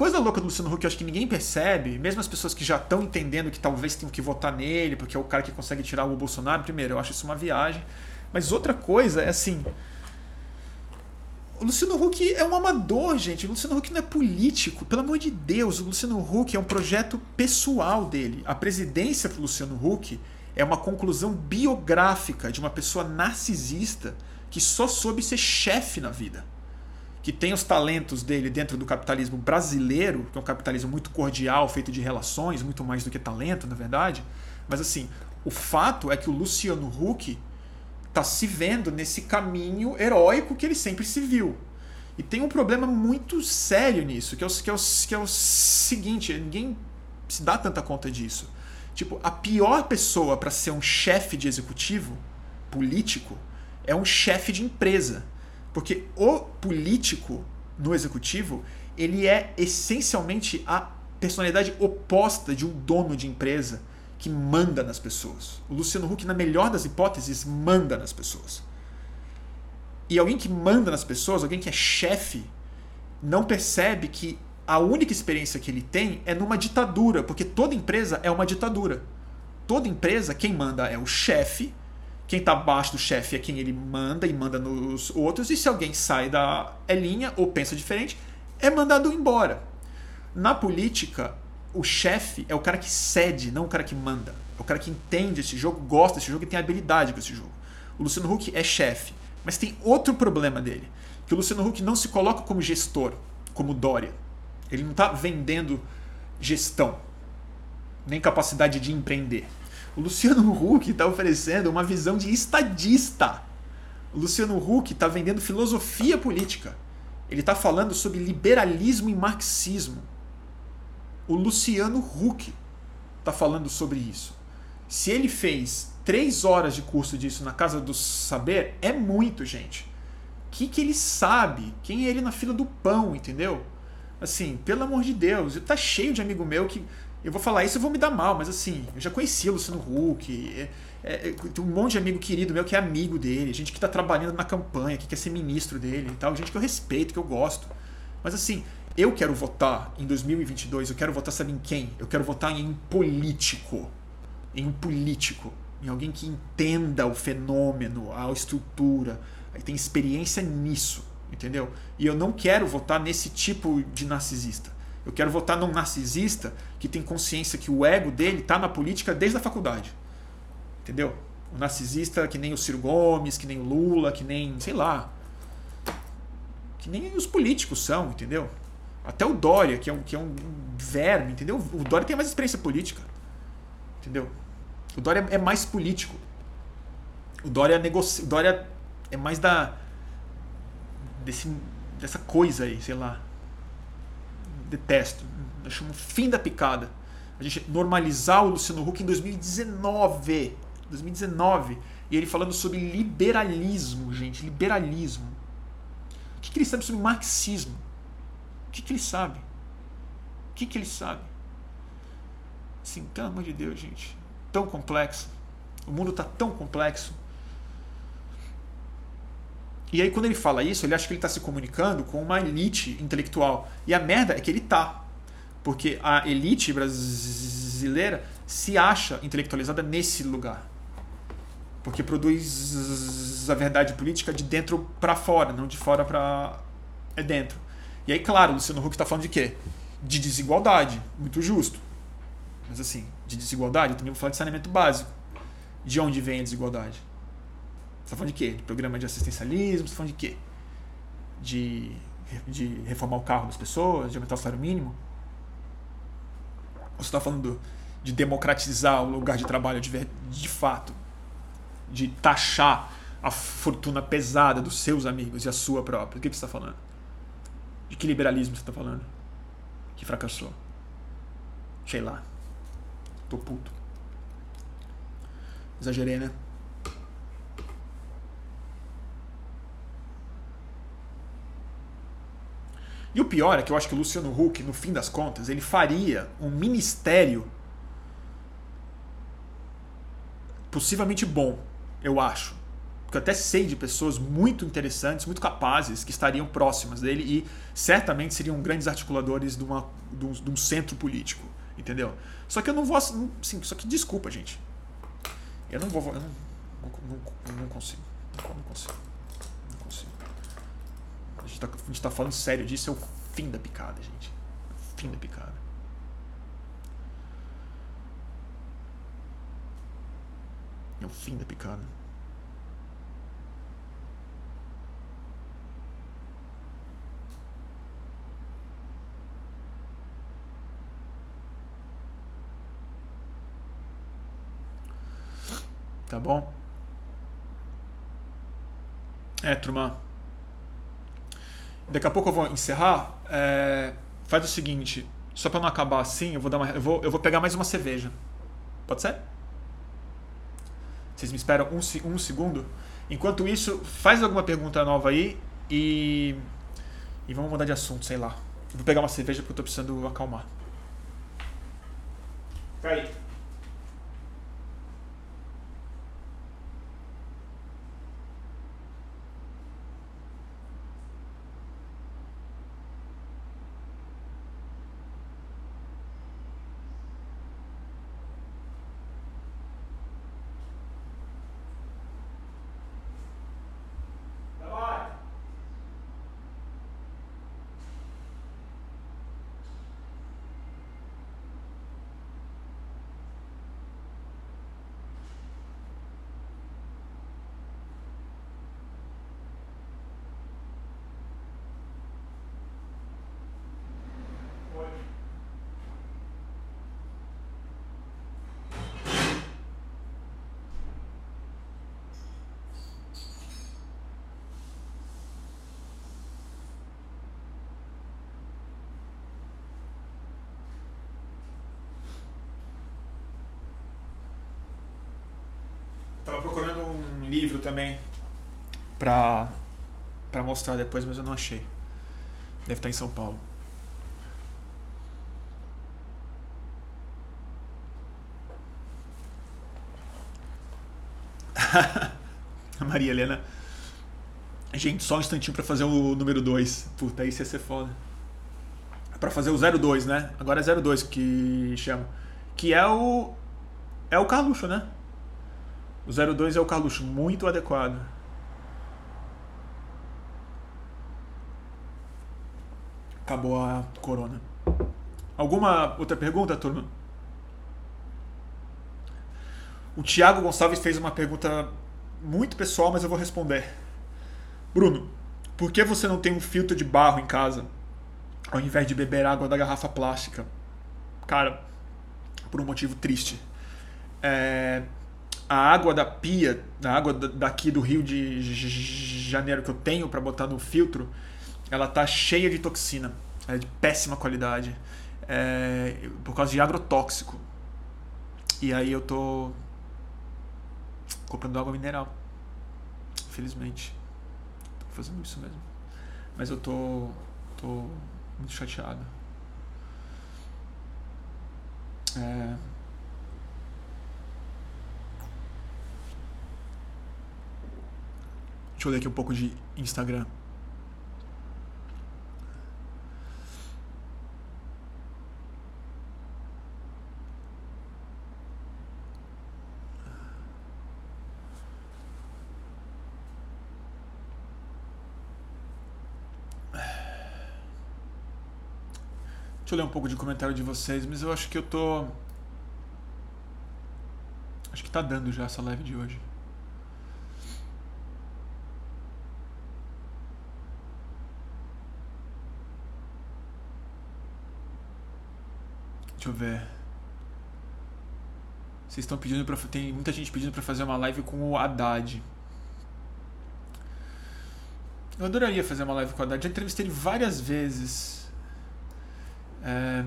coisa louca do Luciano Huck, eu acho que ninguém percebe, mesmo as pessoas que já estão entendendo que talvez tenham que votar nele, porque é o cara que consegue tirar o Bolsonaro, primeiro, eu acho isso uma viagem. Mas outra coisa é assim. O Luciano Huck é um amador, gente. O Luciano Huck não é político. Pelo amor de Deus, o Luciano Huck é um projeto pessoal dele. A presidência do Luciano Huck é uma conclusão biográfica de uma pessoa narcisista que só soube ser chefe na vida que tem os talentos dele dentro do capitalismo brasileiro, que é um capitalismo muito cordial, feito de relações, muito mais do que talento, na verdade. Mas assim, o fato é que o Luciano Huck está se vendo nesse caminho heróico que ele sempre se viu. E tem um problema muito sério nisso, que é o, que é o, que é o seguinte: ninguém se dá tanta conta disso. Tipo, a pior pessoa para ser um chefe de executivo político é um chefe de empresa. Porque o político no executivo, ele é essencialmente a personalidade oposta de um dono de empresa que manda nas pessoas. O Luciano Huck, na melhor das hipóteses, manda nas pessoas. E alguém que manda nas pessoas, alguém que é chefe, não percebe que a única experiência que ele tem é numa ditadura, porque toda empresa é uma ditadura. Toda empresa, quem manda é o chefe, quem está abaixo do chefe é quem ele manda e manda nos outros, e se alguém sai da linha ou pensa diferente, é mandado embora. Na política, o chefe é o cara que cede, não o cara que manda. É o cara que entende esse jogo, gosta desse jogo e tem habilidade com esse jogo. O Luciano Huck é chefe, mas tem outro problema dele, que o Luciano Huck não se coloca como gestor, como Dória. Ele não está vendendo gestão, nem capacidade de empreender. O Luciano Huck está oferecendo uma visão de estadista. O Luciano Huck está vendendo filosofia política. Ele está falando sobre liberalismo e marxismo. o Luciano Huck está falando sobre isso. Se ele fez três horas de curso disso na Casa do Saber, é muito, gente. O que, que ele sabe? Quem é ele na fila do pão, entendeu? Assim, pelo amor de Deus, tá cheio de amigo meu que. Eu vou falar isso e vou me dar mal, mas assim, eu já conheci o Luciano Huck. É, é, é, tem um monte de amigo querido meu que é amigo dele, gente que tá trabalhando na campanha, que quer ser ministro dele e tal, gente que eu respeito, que eu gosto. Mas assim, eu quero votar em 2022, eu quero votar, sabe em quem? Eu quero votar em um político. Em um político. Em alguém que entenda o fenômeno, a estrutura, tem experiência nisso, entendeu? E eu não quero votar nesse tipo de narcisista. Eu quero votar num narcisista que tem consciência que o ego dele está na política desde a faculdade. Entendeu? O narcisista que nem o Ciro Gomes, que nem o Lula, que nem, sei lá. Que nem os políticos são, entendeu? Até o Dória, que é um, que é um verme, entendeu? O Dória tem mais experiência política. Entendeu? O Dória é mais político. O Dória, negocia, o Dória é mais da. Desse, dessa coisa aí, sei lá. Detesto. Eu chamo fim da picada. A gente normalizar o Luciano Huck em 2019. 2019. E ele falando sobre liberalismo, gente. Liberalismo. O que, que ele sabe sobre marxismo? O que, que ele sabe? O que, que ele sabe? Assim, pelo amor de Deus, gente. Tão complexo. O mundo está tão complexo. E aí, quando ele fala isso, ele acha que ele está se comunicando com uma elite intelectual. E a merda é que ele tá. Porque a elite brasileira se acha intelectualizada nesse lugar. Porque produz a verdade política de dentro para fora, não de fora para é dentro. E aí, claro, o Luciano Huck está falando de quê? De desigualdade. Muito justo. Mas assim, de desigualdade, eu também vou falar de saneamento básico. De onde vem a desigualdade? Você está falando de quê? De programa de assistencialismo? Você está falando de quê? De, de reformar o carro das pessoas? De aumentar o salário mínimo? Ou você está falando de democratizar o lugar de trabalho de, de fato? De taxar a fortuna pesada dos seus amigos e a sua própria? O que, que você está falando? De que liberalismo você está falando? Que fracassou? Sei lá. Tô puto. Exagerei, né? E o pior é que eu acho que o Luciano Huck, no fim das contas, ele faria um ministério possivelmente bom, eu acho porque eu até sei de pessoas muito interessantes, muito capazes, que estariam próximas dele e certamente seriam grandes articuladores de, uma, de, um, de um centro político, entendeu? Só que eu não vou. Sim, só que desculpa, gente. Eu não vou. Eu não, não, não consigo. Não consigo. Gente, tá, a gente tá falando sério disso, é o fim da picada, gente. Fim da picada. É o fim da picada. Tá bom? É, turma. Daqui a pouco eu vou encerrar. É, faz o seguinte, só para não acabar assim, eu vou dar uma, eu vou, eu vou pegar mais uma cerveja. Pode ser? Vocês me esperam um, um segundo? Enquanto isso, faz alguma pergunta nova aí e e vamos mudar de assunto, sei lá. Vou pegar uma cerveja porque eu tô precisando acalmar. Cai. Tava procurando um livro também pra, pra mostrar depois, mas eu não achei. Deve estar em São Paulo. A Maria Helena. Gente, só um instantinho pra fazer o número 2. Puta, isso ia ser foda. Pra fazer o 02, né? Agora é 02 que chama. Que é o. É o Carluxo, né? O 02 é o Carluxo, muito adequado. Acabou a corona. Alguma outra pergunta, turma? O Thiago Gonçalves fez uma pergunta muito pessoal, mas eu vou responder. Bruno, por que você não tem um filtro de barro em casa ao invés de beber água da garrafa plástica? Cara, por um motivo triste. É, a água da pia, a água daqui do Rio de Janeiro que eu tenho para botar no filtro, ela tá cheia de toxina, é de péssima qualidade, é, por causa de agrotóxico. E aí eu tô comprando água mineral. Infelizmente. Tô fazendo isso mesmo. Mas eu tô. tô muito chateado. É... Deixa eu ler aqui um pouco de Instagram. Deixa eu ler um pouco de comentário de vocês, mas eu acho que eu tô. Acho que tá dando já essa live de hoje. Deixa eu ver. Vocês estão pedindo para tem muita gente pedindo para fazer uma live com o Haddad. Eu adoraria fazer uma live com o Haddad. Já entrevistei ele várias vezes. É,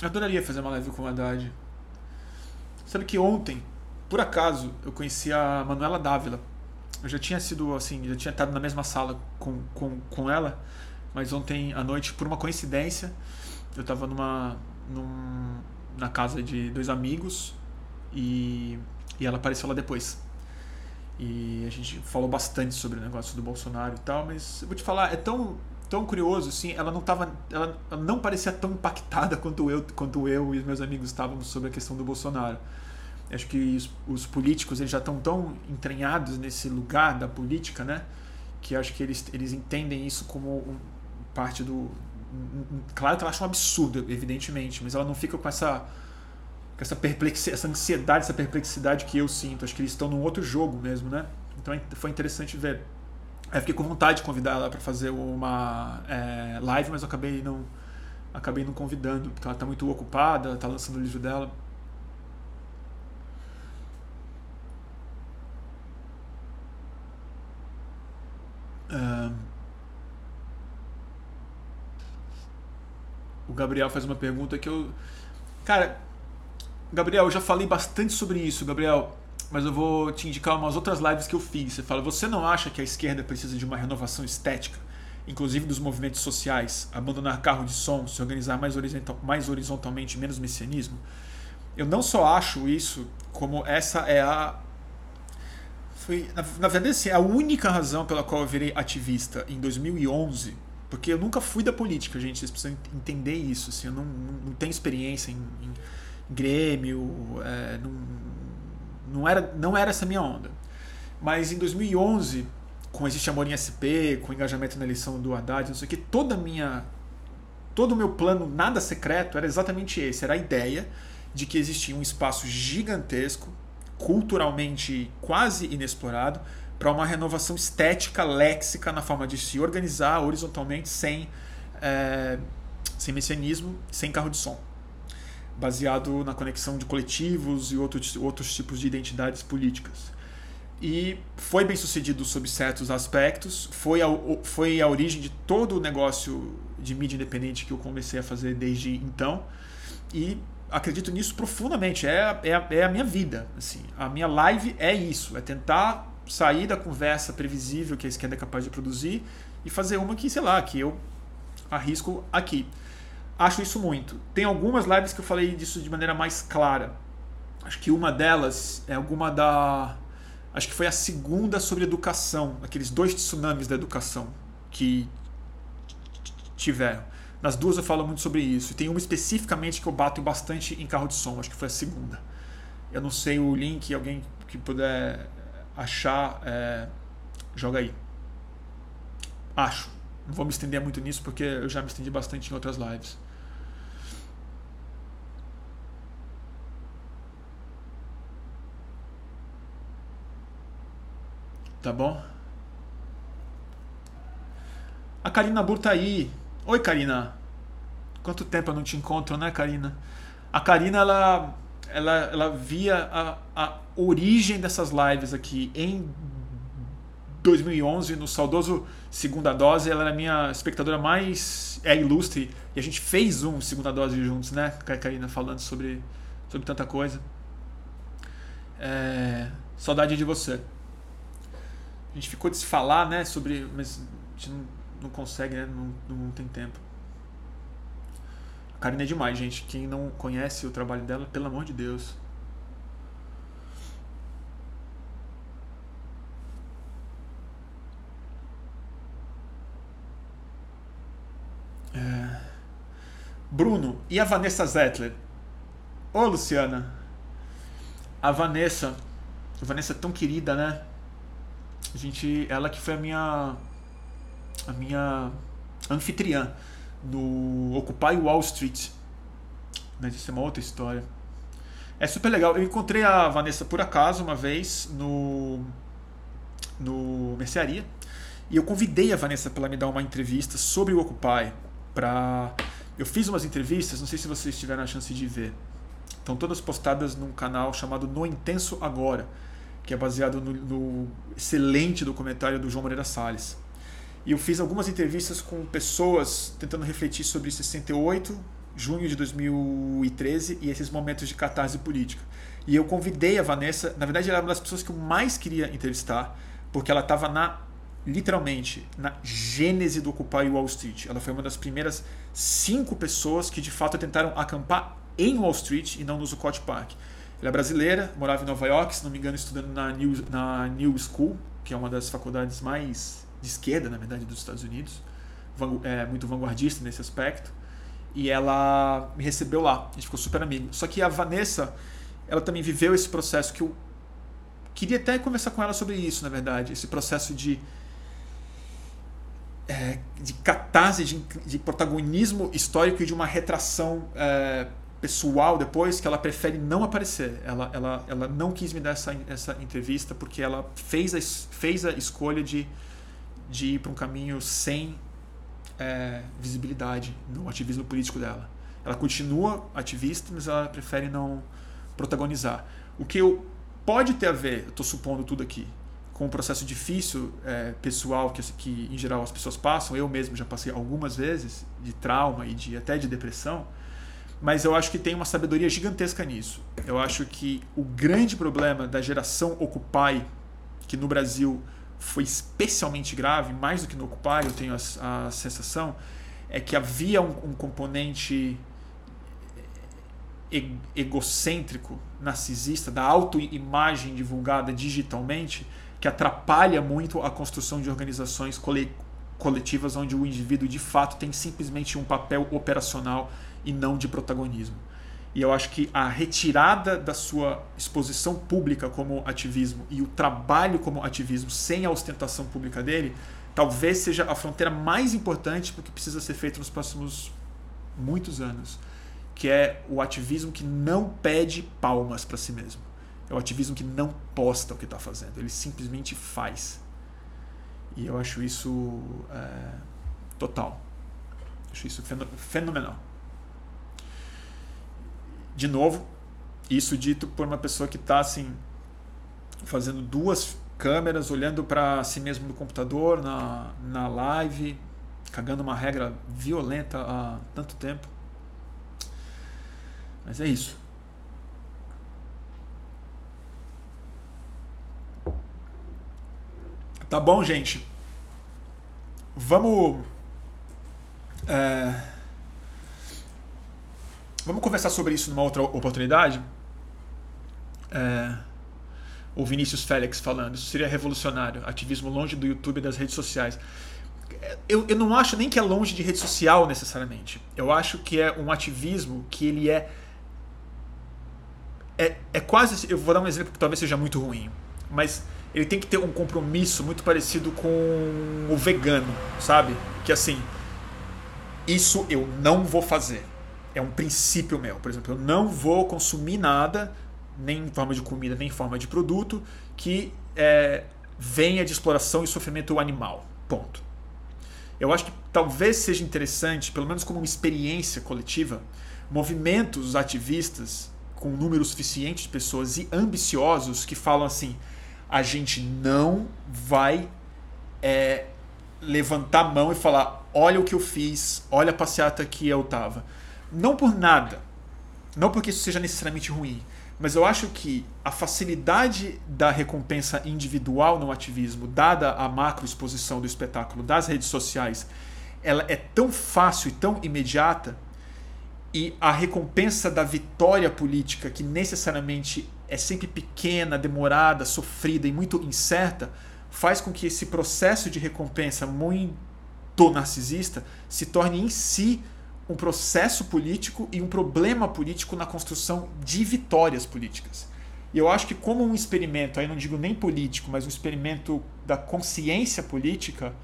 eu adoraria fazer uma live com o Haddad. Sabe que ontem, por acaso, eu conheci a Manuela Dávila. Eu já tinha sido assim, já tinha estado na mesma sala com, com, com ela, mas ontem à noite, por uma coincidência, eu estava numa, num, na casa de dois amigos e, e ela apareceu lá depois. E a gente falou bastante sobre o negócio do Bolsonaro e tal, mas eu vou te falar, é tão tão curioso, assim, ela não tava, ela não parecia tão impactada quanto eu, quanto eu e os meus amigos estávamos sobre a questão do Bolsonaro. Acho que os, os políticos eles já estão tão entranhados nesse lugar da política, né? Que acho que eles, eles entendem isso como um, parte do. Claro que ela acha um absurdo, evidentemente, mas ela não fica com essa com essa perplexidade, essa ansiedade, essa perplexidade que eu sinto. Acho que eles estão num outro jogo mesmo, né? Então é, foi interessante ver. Aí fiquei com vontade de convidar ela para fazer uma é, live, mas eu acabei não, acabei não convidando, porque ela está muito ocupada, está lançando o livro dela. O Gabriel faz uma pergunta que eu. Cara, Gabriel, eu já falei bastante sobre isso, Gabriel mas eu vou te indicar umas outras lives que eu fiz. Você fala, você não acha que a esquerda precisa de uma renovação estética, inclusive dos movimentos sociais, abandonar carro de som, se organizar mais, horizontal, mais horizontalmente, menos messianismo? Eu não só acho isso, como essa é a foi na, na verdade assim, a única razão pela qual eu virei ativista em 2011 porque eu nunca fui da política gente vocês precisam entender isso assim, eu não, não, tenho experiência em, em Grêmio é, não, não era, não era essa minha onda. Mas em 2011, com Existe Amor em SP, com engajamento na eleição do Haddad, não sei o que, toda minha todo o meu plano nada secreto era exatamente esse, era a ideia de que existia um espaço gigantesco, culturalmente quase inexplorado, para uma renovação estética, léxica, na forma de se organizar horizontalmente sem, é, sem messianismo, sem carro de som baseado na conexão de coletivos e outros, outros tipos de identidades políticas. E foi bem sucedido sob certos aspectos, foi a, foi a origem de todo o negócio de mídia independente que eu comecei a fazer desde então. E acredito nisso profundamente. É, é, é a minha vida. Assim, a minha live é isso. É tentar sair da conversa previsível que a esquerda é capaz de produzir e fazer uma que, sei lá, que eu arrisco aqui. Acho isso muito. Tem algumas lives que eu falei disso de maneira mais clara. Acho que uma delas é alguma da. Acho que foi a segunda sobre educação, aqueles dois tsunamis da educação que tiveram. Nas duas eu falo muito sobre isso. E tem uma especificamente que eu bato bastante em carro de som, acho que foi a segunda. Eu não sei o link, alguém que puder achar, é, joga aí. Acho. Não vou me estender muito nisso porque eu já me estendi bastante em outras lives. Tá bom? A Karina Bur tá aí. Oi, Karina. Quanto tempo eu não te encontro, né, Karina? A Karina, ela, ela, ela via a, a origem dessas lives aqui em 2011, no saudoso Segunda Dose. Ela era a minha espectadora mais é, ilustre. E a gente fez um Segunda Dose juntos, né, Karina? Falando sobre, sobre tanta coisa. É, saudade de você a gente ficou de se falar, né, sobre, mas a gente não, não consegue, né, não, não tem tempo. Karina é demais, gente. Quem não conhece o trabalho dela, pelo amor de Deus. É... Bruno, e a Vanessa Zettler? Ô, Luciana. A Vanessa. A Vanessa é tão querida, né? A gente, ela que foi a minha a minha anfitriã no Occupy Wall Street. Mas isso é uma outra história. É super legal. Eu encontrei a Vanessa por acaso uma vez no no mercearia e eu convidei a Vanessa para me dar uma entrevista sobre o Occupy para eu fiz umas entrevistas, não sei se vocês tiveram a chance de ver. Estão todas postadas num canal chamado No Intenso Agora que é baseado no, no excelente documentário do João Moreira Salles. E eu fiz algumas entrevistas com pessoas tentando refletir sobre 68, junho de 2013 e esses momentos de catarse política. E eu convidei a Vanessa, na verdade ela era uma das pessoas que eu mais queria entrevistar, porque ela estava na literalmente na gênese do Occupy Wall Street. Ela foi uma das primeiras cinco pessoas que de fato tentaram acampar em Wall Street e não no Zuccotti Park. Ela é brasileira, morava em Nova York, se não me engano, estudando na New, na New School, que é uma das faculdades mais de esquerda, na verdade, dos Estados Unidos. É muito vanguardista nesse aspecto. E ela me recebeu lá. A gente ficou super amigo. Só que a Vanessa, ela também viveu esse processo que eu queria até conversar com ela sobre isso, na verdade. Esse processo de é, de catarse, de, de, protagonismo histórico e de uma retração é, pessoal depois que ela prefere não aparecer. Ela, ela, ela não quis me dar essa, essa entrevista porque ela fez a, fez a escolha de, de ir para um caminho sem é, visibilidade no ativismo político dela. Ela continua ativista, mas ela prefere não protagonizar. O que eu, pode ter a ver, estou supondo tudo aqui, com um processo difícil é, pessoal que, que em geral as pessoas passam, eu mesmo já passei algumas vezes, de trauma e de até de depressão mas eu acho que tem uma sabedoria gigantesca nisso. Eu acho que o grande problema da geração Occupy, que no Brasil foi especialmente grave, mais do que no Occupy, eu tenho a, a sensação, é que havia um, um componente egocêntrico, narcisista, da autoimagem divulgada digitalmente, que atrapalha muito a construção de organizações coletivas onde o indivíduo de fato tem simplesmente um papel operacional e não de protagonismo. E eu acho que a retirada da sua exposição pública como ativismo e o trabalho como ativismo sem a ostentação pública dele, talvez seja a fronteira mais importante porque precisa ser feito nos próximos muitos anos, que é o ativismo que não pede palmas para si mesmo. É o ativismo que não posta o que está fazendo, ele simplesmente faz. E eu acho isso é, total. Acho isso fenomenal de novo, isso dito por uma pessoa que está assim, fazendo duas câmeras, olhando para si mesmo no computador, na, na live, cagando uma regra violenta há tanto tempo. Mas é isso. Tá bom, gente. Vamos. É, vamos conversar sobre isso numa outra oportunidade. É, o Vinícius Félix falando. Isso seria revolucionário. Ativismo longe do YouTube e das redes sociais. Eu, eu não acho nem que é longe de rede social necessariamente. Eu acho que é um ativismo que ele é. É, é quase. Eu vou dar um exemplo que talvez seja muito ruim. Mas ele tem que ter um compromisso muito parecido com o vegano, sabe? Que assim, isso eu não vou fazer. É um princípio meu. Por exemplo, eu não vou consumir nada, nem em forma de comida, nem em forma de produto, que é, venha de exploração e sofrimento animal. Ponto. Eu acho que talvez seja interessante, pelo menos como uma experiência coletiva, movimentos ativistas com um número suficiente de pessoas e ambiciosos que falam assim: a gente não vai é, levantar a mão e falar: olha o que eu fiz, olha a passeata que eu tava. Não por nada, não porque isso seja necessariamente ruim, mas eu acho que a facilidade da recompensa individual no ativismo, dada a macro exposição do espetáculo das redes sociais, ela é tão fácil e tão imediata e a recompensa da vitória política, que necessariamente é sempre pequena, demorada, sofrida e muito incerta, faz com que esse processo de recompensa muito narcisista se torne em si um processo político e um problema político na construção de vitórias políticas. E eu acho que como um experimento, aí não digo nem político, mas um experimento da consciência política,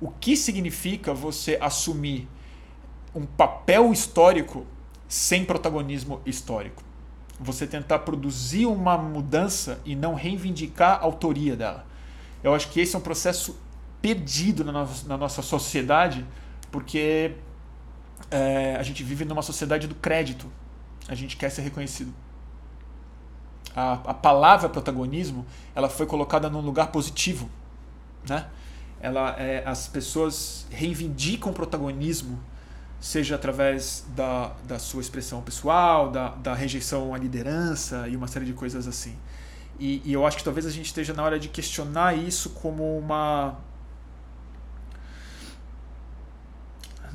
o que significa você assumir um papel histórico sem protagonismo histórico? você tentar produzir uma mudança e não reivindicar a autoria dela. Eu acho que esse é um processo perdido na, na nossa sociedade, porque é, a gente vive numa sociedade do crédito. A gente quer ser reconhecido. A, a palavra protagonismo ela foi colocada num lugar positivo, né? Ela, é, as pessoas reivindicam protagonismo seja através da, da sua expressão pessoal, da, da rejeição à liderança e uma série de coisas assim. E, e, eu acho que talvez a gente esteja na hora de questionar isso como uma.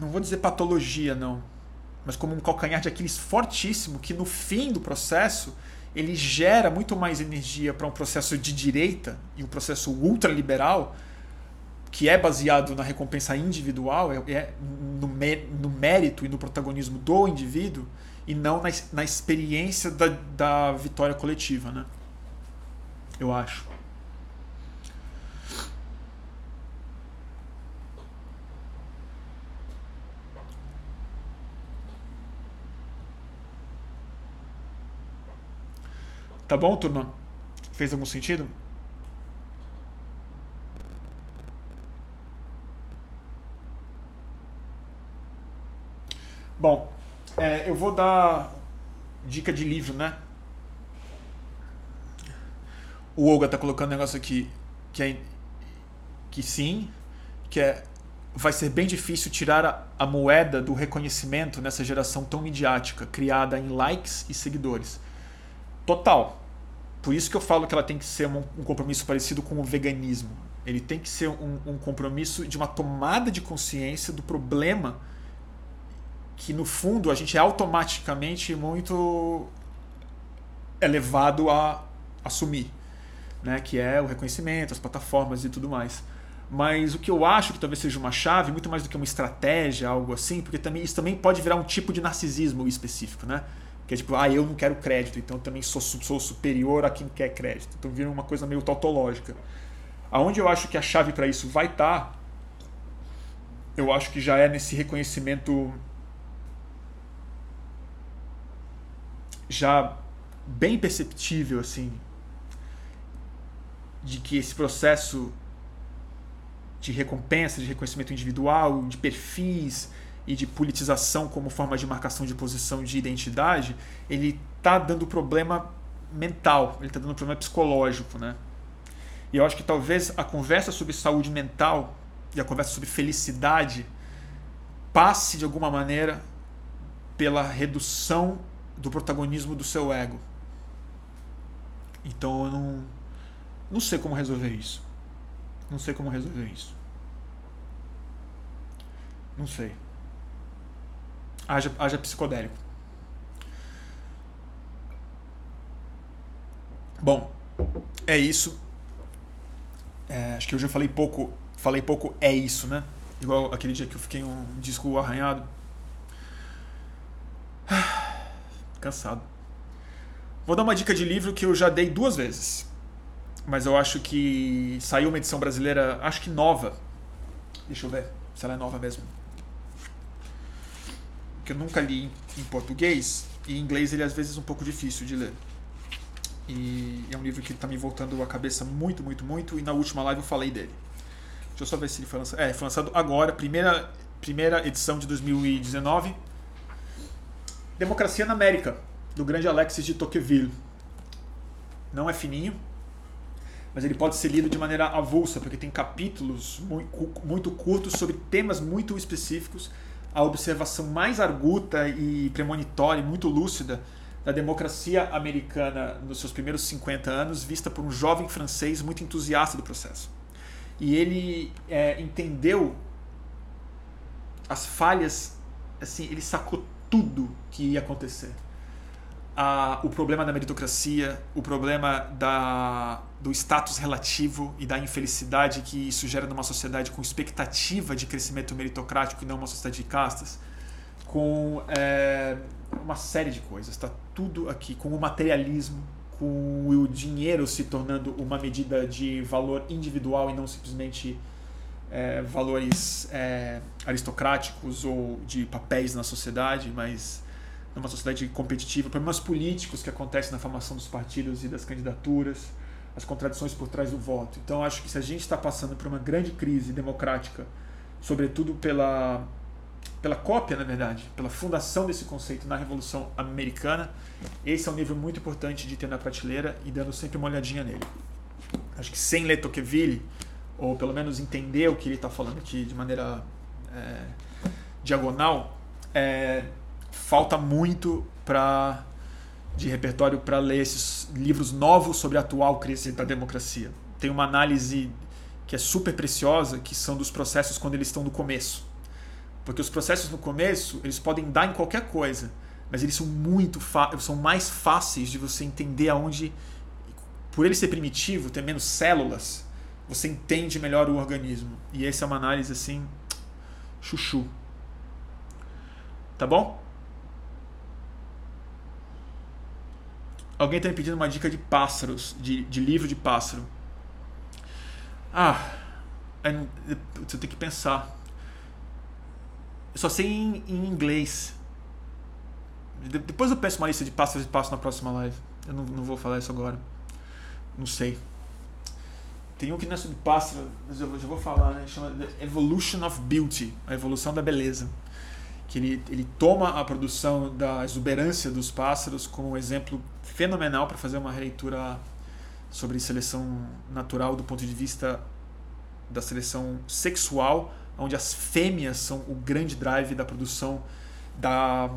Não vou dizer patologia, não. Mas como um calcanhar de Aquiles fortíssimo que no fim do processo ele gera muito mais energia para um processo de direita e um processo ultraliberal que é baseado na recompensa individual, é, é no, no, mérito e no protagonismo do indivíduo, e não na, na experiência da, da vitória coletiva, né? Eu acho. Tá bom, turma? Fez algum sentido? Bom, é, eu vou dar dica de livro, né? O Olga tá colocando um negócio aqui que é que sim, que é vai ser bem difícil tirar a, a, moeda do reconhecimento nessa geração tão midiática, criada em likes e seguidores. Total. Por isso que eu falo que ela tem que ser um, compromisso parecido com o veganismo. Ele tem que ser um, um compromisso de uma tomada de consciência do problema que no fundo a gente é automaticamente muito elevado a assumir, né? que é o reconhecimento, as plataformas e tudo mais. Mas o que eu acho que talvez seja uma chave, muito mais do que uma estratégia, algo assim, porque também, isso também pode virar um tipo de narcisismo específico, né? Que é tipo, ah, eu não quero crédito, então também sou, sou superior a quem quer crédito. Então vira uma coisa meio tautológica. Aonde eu acho que a chave para isso vai estar, tá, eu acho que já é nesse reconhecimento já bem perceptível assim de que esse processo de recompensa, de reconhecimento individual, de perfis e de politização como forma de marcação de posição de identidade, ele está dando problema mental, ele está dando problema psicológico, né? E eu acho que talvez a conversa sobre saúde mental e a conversa sobre felicidade passe de alguma maneira pela redução do protagonismo do seu ego. Então eu não, não sei como resolver isso. Não sei como resolver isso. Não sei. Haja, haja psicodélico. Bom, é isso. É, acho que hoje eu falei pouco. Falei pouco é isso, né? Igual aquele dia que eu fiquei um disco arranhado. Cansado. Vou dar uma dica de livro que eu já dei duas vezes. Mas eu acho que saiu uma edição brasileira, acho que nova. Deixa eu ver se ela é nova mesmo. Que eu nunca li em português. E em inglês ele é às vezes um pouco difícil de ler. E é um livro que está me voltando a cabeça muito, muito, muito. E na última live eu falei dele. Deixa eu só ver se ele foi lançado. É, foi lançado agora, primeira, primeira edição de 2019. Democracia na América, do grande Alexis de Tocqueville. Não é fininho, mas ele pode ser lido de maneira avulsa, porque tem capítulos muito curtos sobre temas muito específicos. A observação mais arguta e premonitória, muito lúcida, da democracia americana nos seus primeiros 50 anos, vista por um jovem francês muito entusiasta do processo. E ele é, entendeu as falhas, assim, ele sacou tudo que ia acontecer. Ah, o problema da meritocracia, o problema da, do status relativo e da infelicidade que isso gera numa sociedade com expectativa de crescimento meritocrático e não uma sociedade de castas, com é, uma série de coisas. Está tudo aqui, com o materialismo, com o dinheiro se tornando uma medida de valor individual e não simplesmente é, valores é, aristocráticos ou de papéis na sociedade, mas numa sociedade competitiva, problemas políticos que acontecem na formação dos partidos e das candidaturas, as contradições por trás do voto. Então acho que se a gente está passando por uma grande crise democrática, sobretudo pela pela cópia, na verdade, pela fundação desse conceito na Revolução Americana, esse é um nível muito importante de ter na prateleira e dando sempre uma olhadinha nele. Acho que sem ler Tocqueville, ou pelo menos entender o que ele está falando aqui de maneira é, diagonal, é, falta muito para de repertório para ler esses livros novos sobre a atual crise da democracia. Tem uma análise que é super preciosa, que são dos processos quando eles estão no começo. Porque os processos no começo, eles podem dar em qualquer coisa, mas eles são muito são mais fáceis de você entender aonde por ele ser primitivo, ter menos células, você entende melhor o organismo. E essa é uma análise assim chuchu. Tá bom? Alguém está me pedindo uma dica de pássaros, de, de livro de pássaro. Ah, você tem que pensar. Eu só sei em, em inglês. De, depois eu peço uma lista de pássaros e passo na próxima live. Eu não, não vou falar isso agora. Não sei. Tem um que não é sobre pássaro, mas eu já vou falar, né? Chama The Evolution of Beauty a evolução da beleza. Que ele, ele toma a produção da exuberância dos pássaros como um exemplo fenomenal para fazer uma releitura sobre seleção natural do ponto de vista da seleção sexual onde as fêmeas são o grande drive da produção da,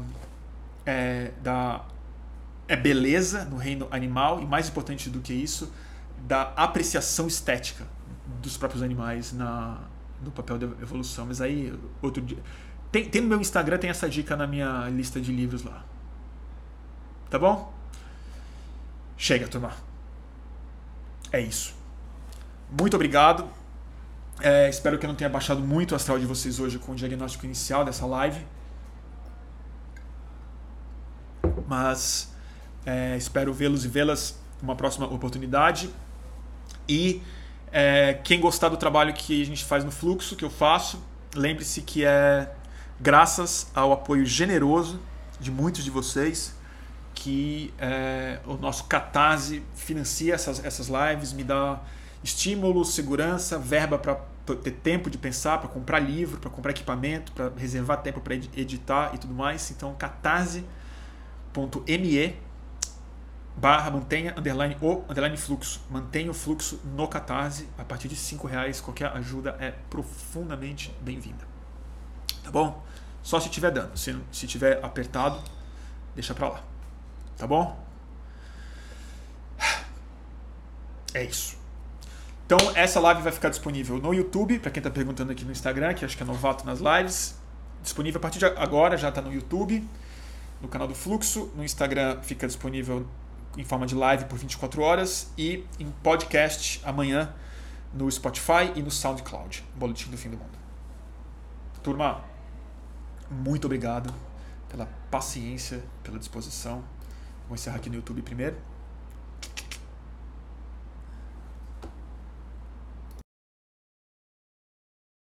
é, da é beleza no reino animal e mais importante do que isso, da apreciação estética dos próprios animais na, no papel da evolução. Mas aí, outro dia. Tem, tem no meu Instagram, tem essa dica na minha lista de livros lá. Tá bom? Chega, turma. É isso. Muito obrigado. É, espero que eu não tenha baixado muito o astral de vocês hoje com o diagnóstico inicial dessa live. Mas é, espero vê-los e vê-las numa próxima oportunidade. E é, quem gostar do trabalho que a gente faz no fluxo, que eu faço, lembre-se que é graças ao apoio generoso de muitos de vocês que é, o nosso Catarse financia essas, essas lives, me dá estímulo, segurança, verba para ter tempo de pensar, para comprar livro, para comprar equipamento, para reservar tempo para editar e tudo mais. Então, catarse.me barra mantenha underline o underline fluxo. Mantenha o fluxo no Catarse. A partir de cinco reais, qualquer ajuda é profundamente bem-vinda. Tá bom? Só se tiver dano. Se, se tiver apertado, deixa para lá. Tá bom? É isso. Então, essa live vai ficar disponível no YouTube, para quem está perguntando aqui no Instagram, que acho que é novato nas lives. Disponível a partir de agora, já está no YouTube, no canal do Fluxo. No Instagram fica disponível em forma de live por 24 horas e em podcast amanhã no Spotify e no SoundCloud. Boletim do Fim do Mundo. Turma, muito obrigado pela paciência, pela disposição. Vou encerrar aqui no YouTube primeiro.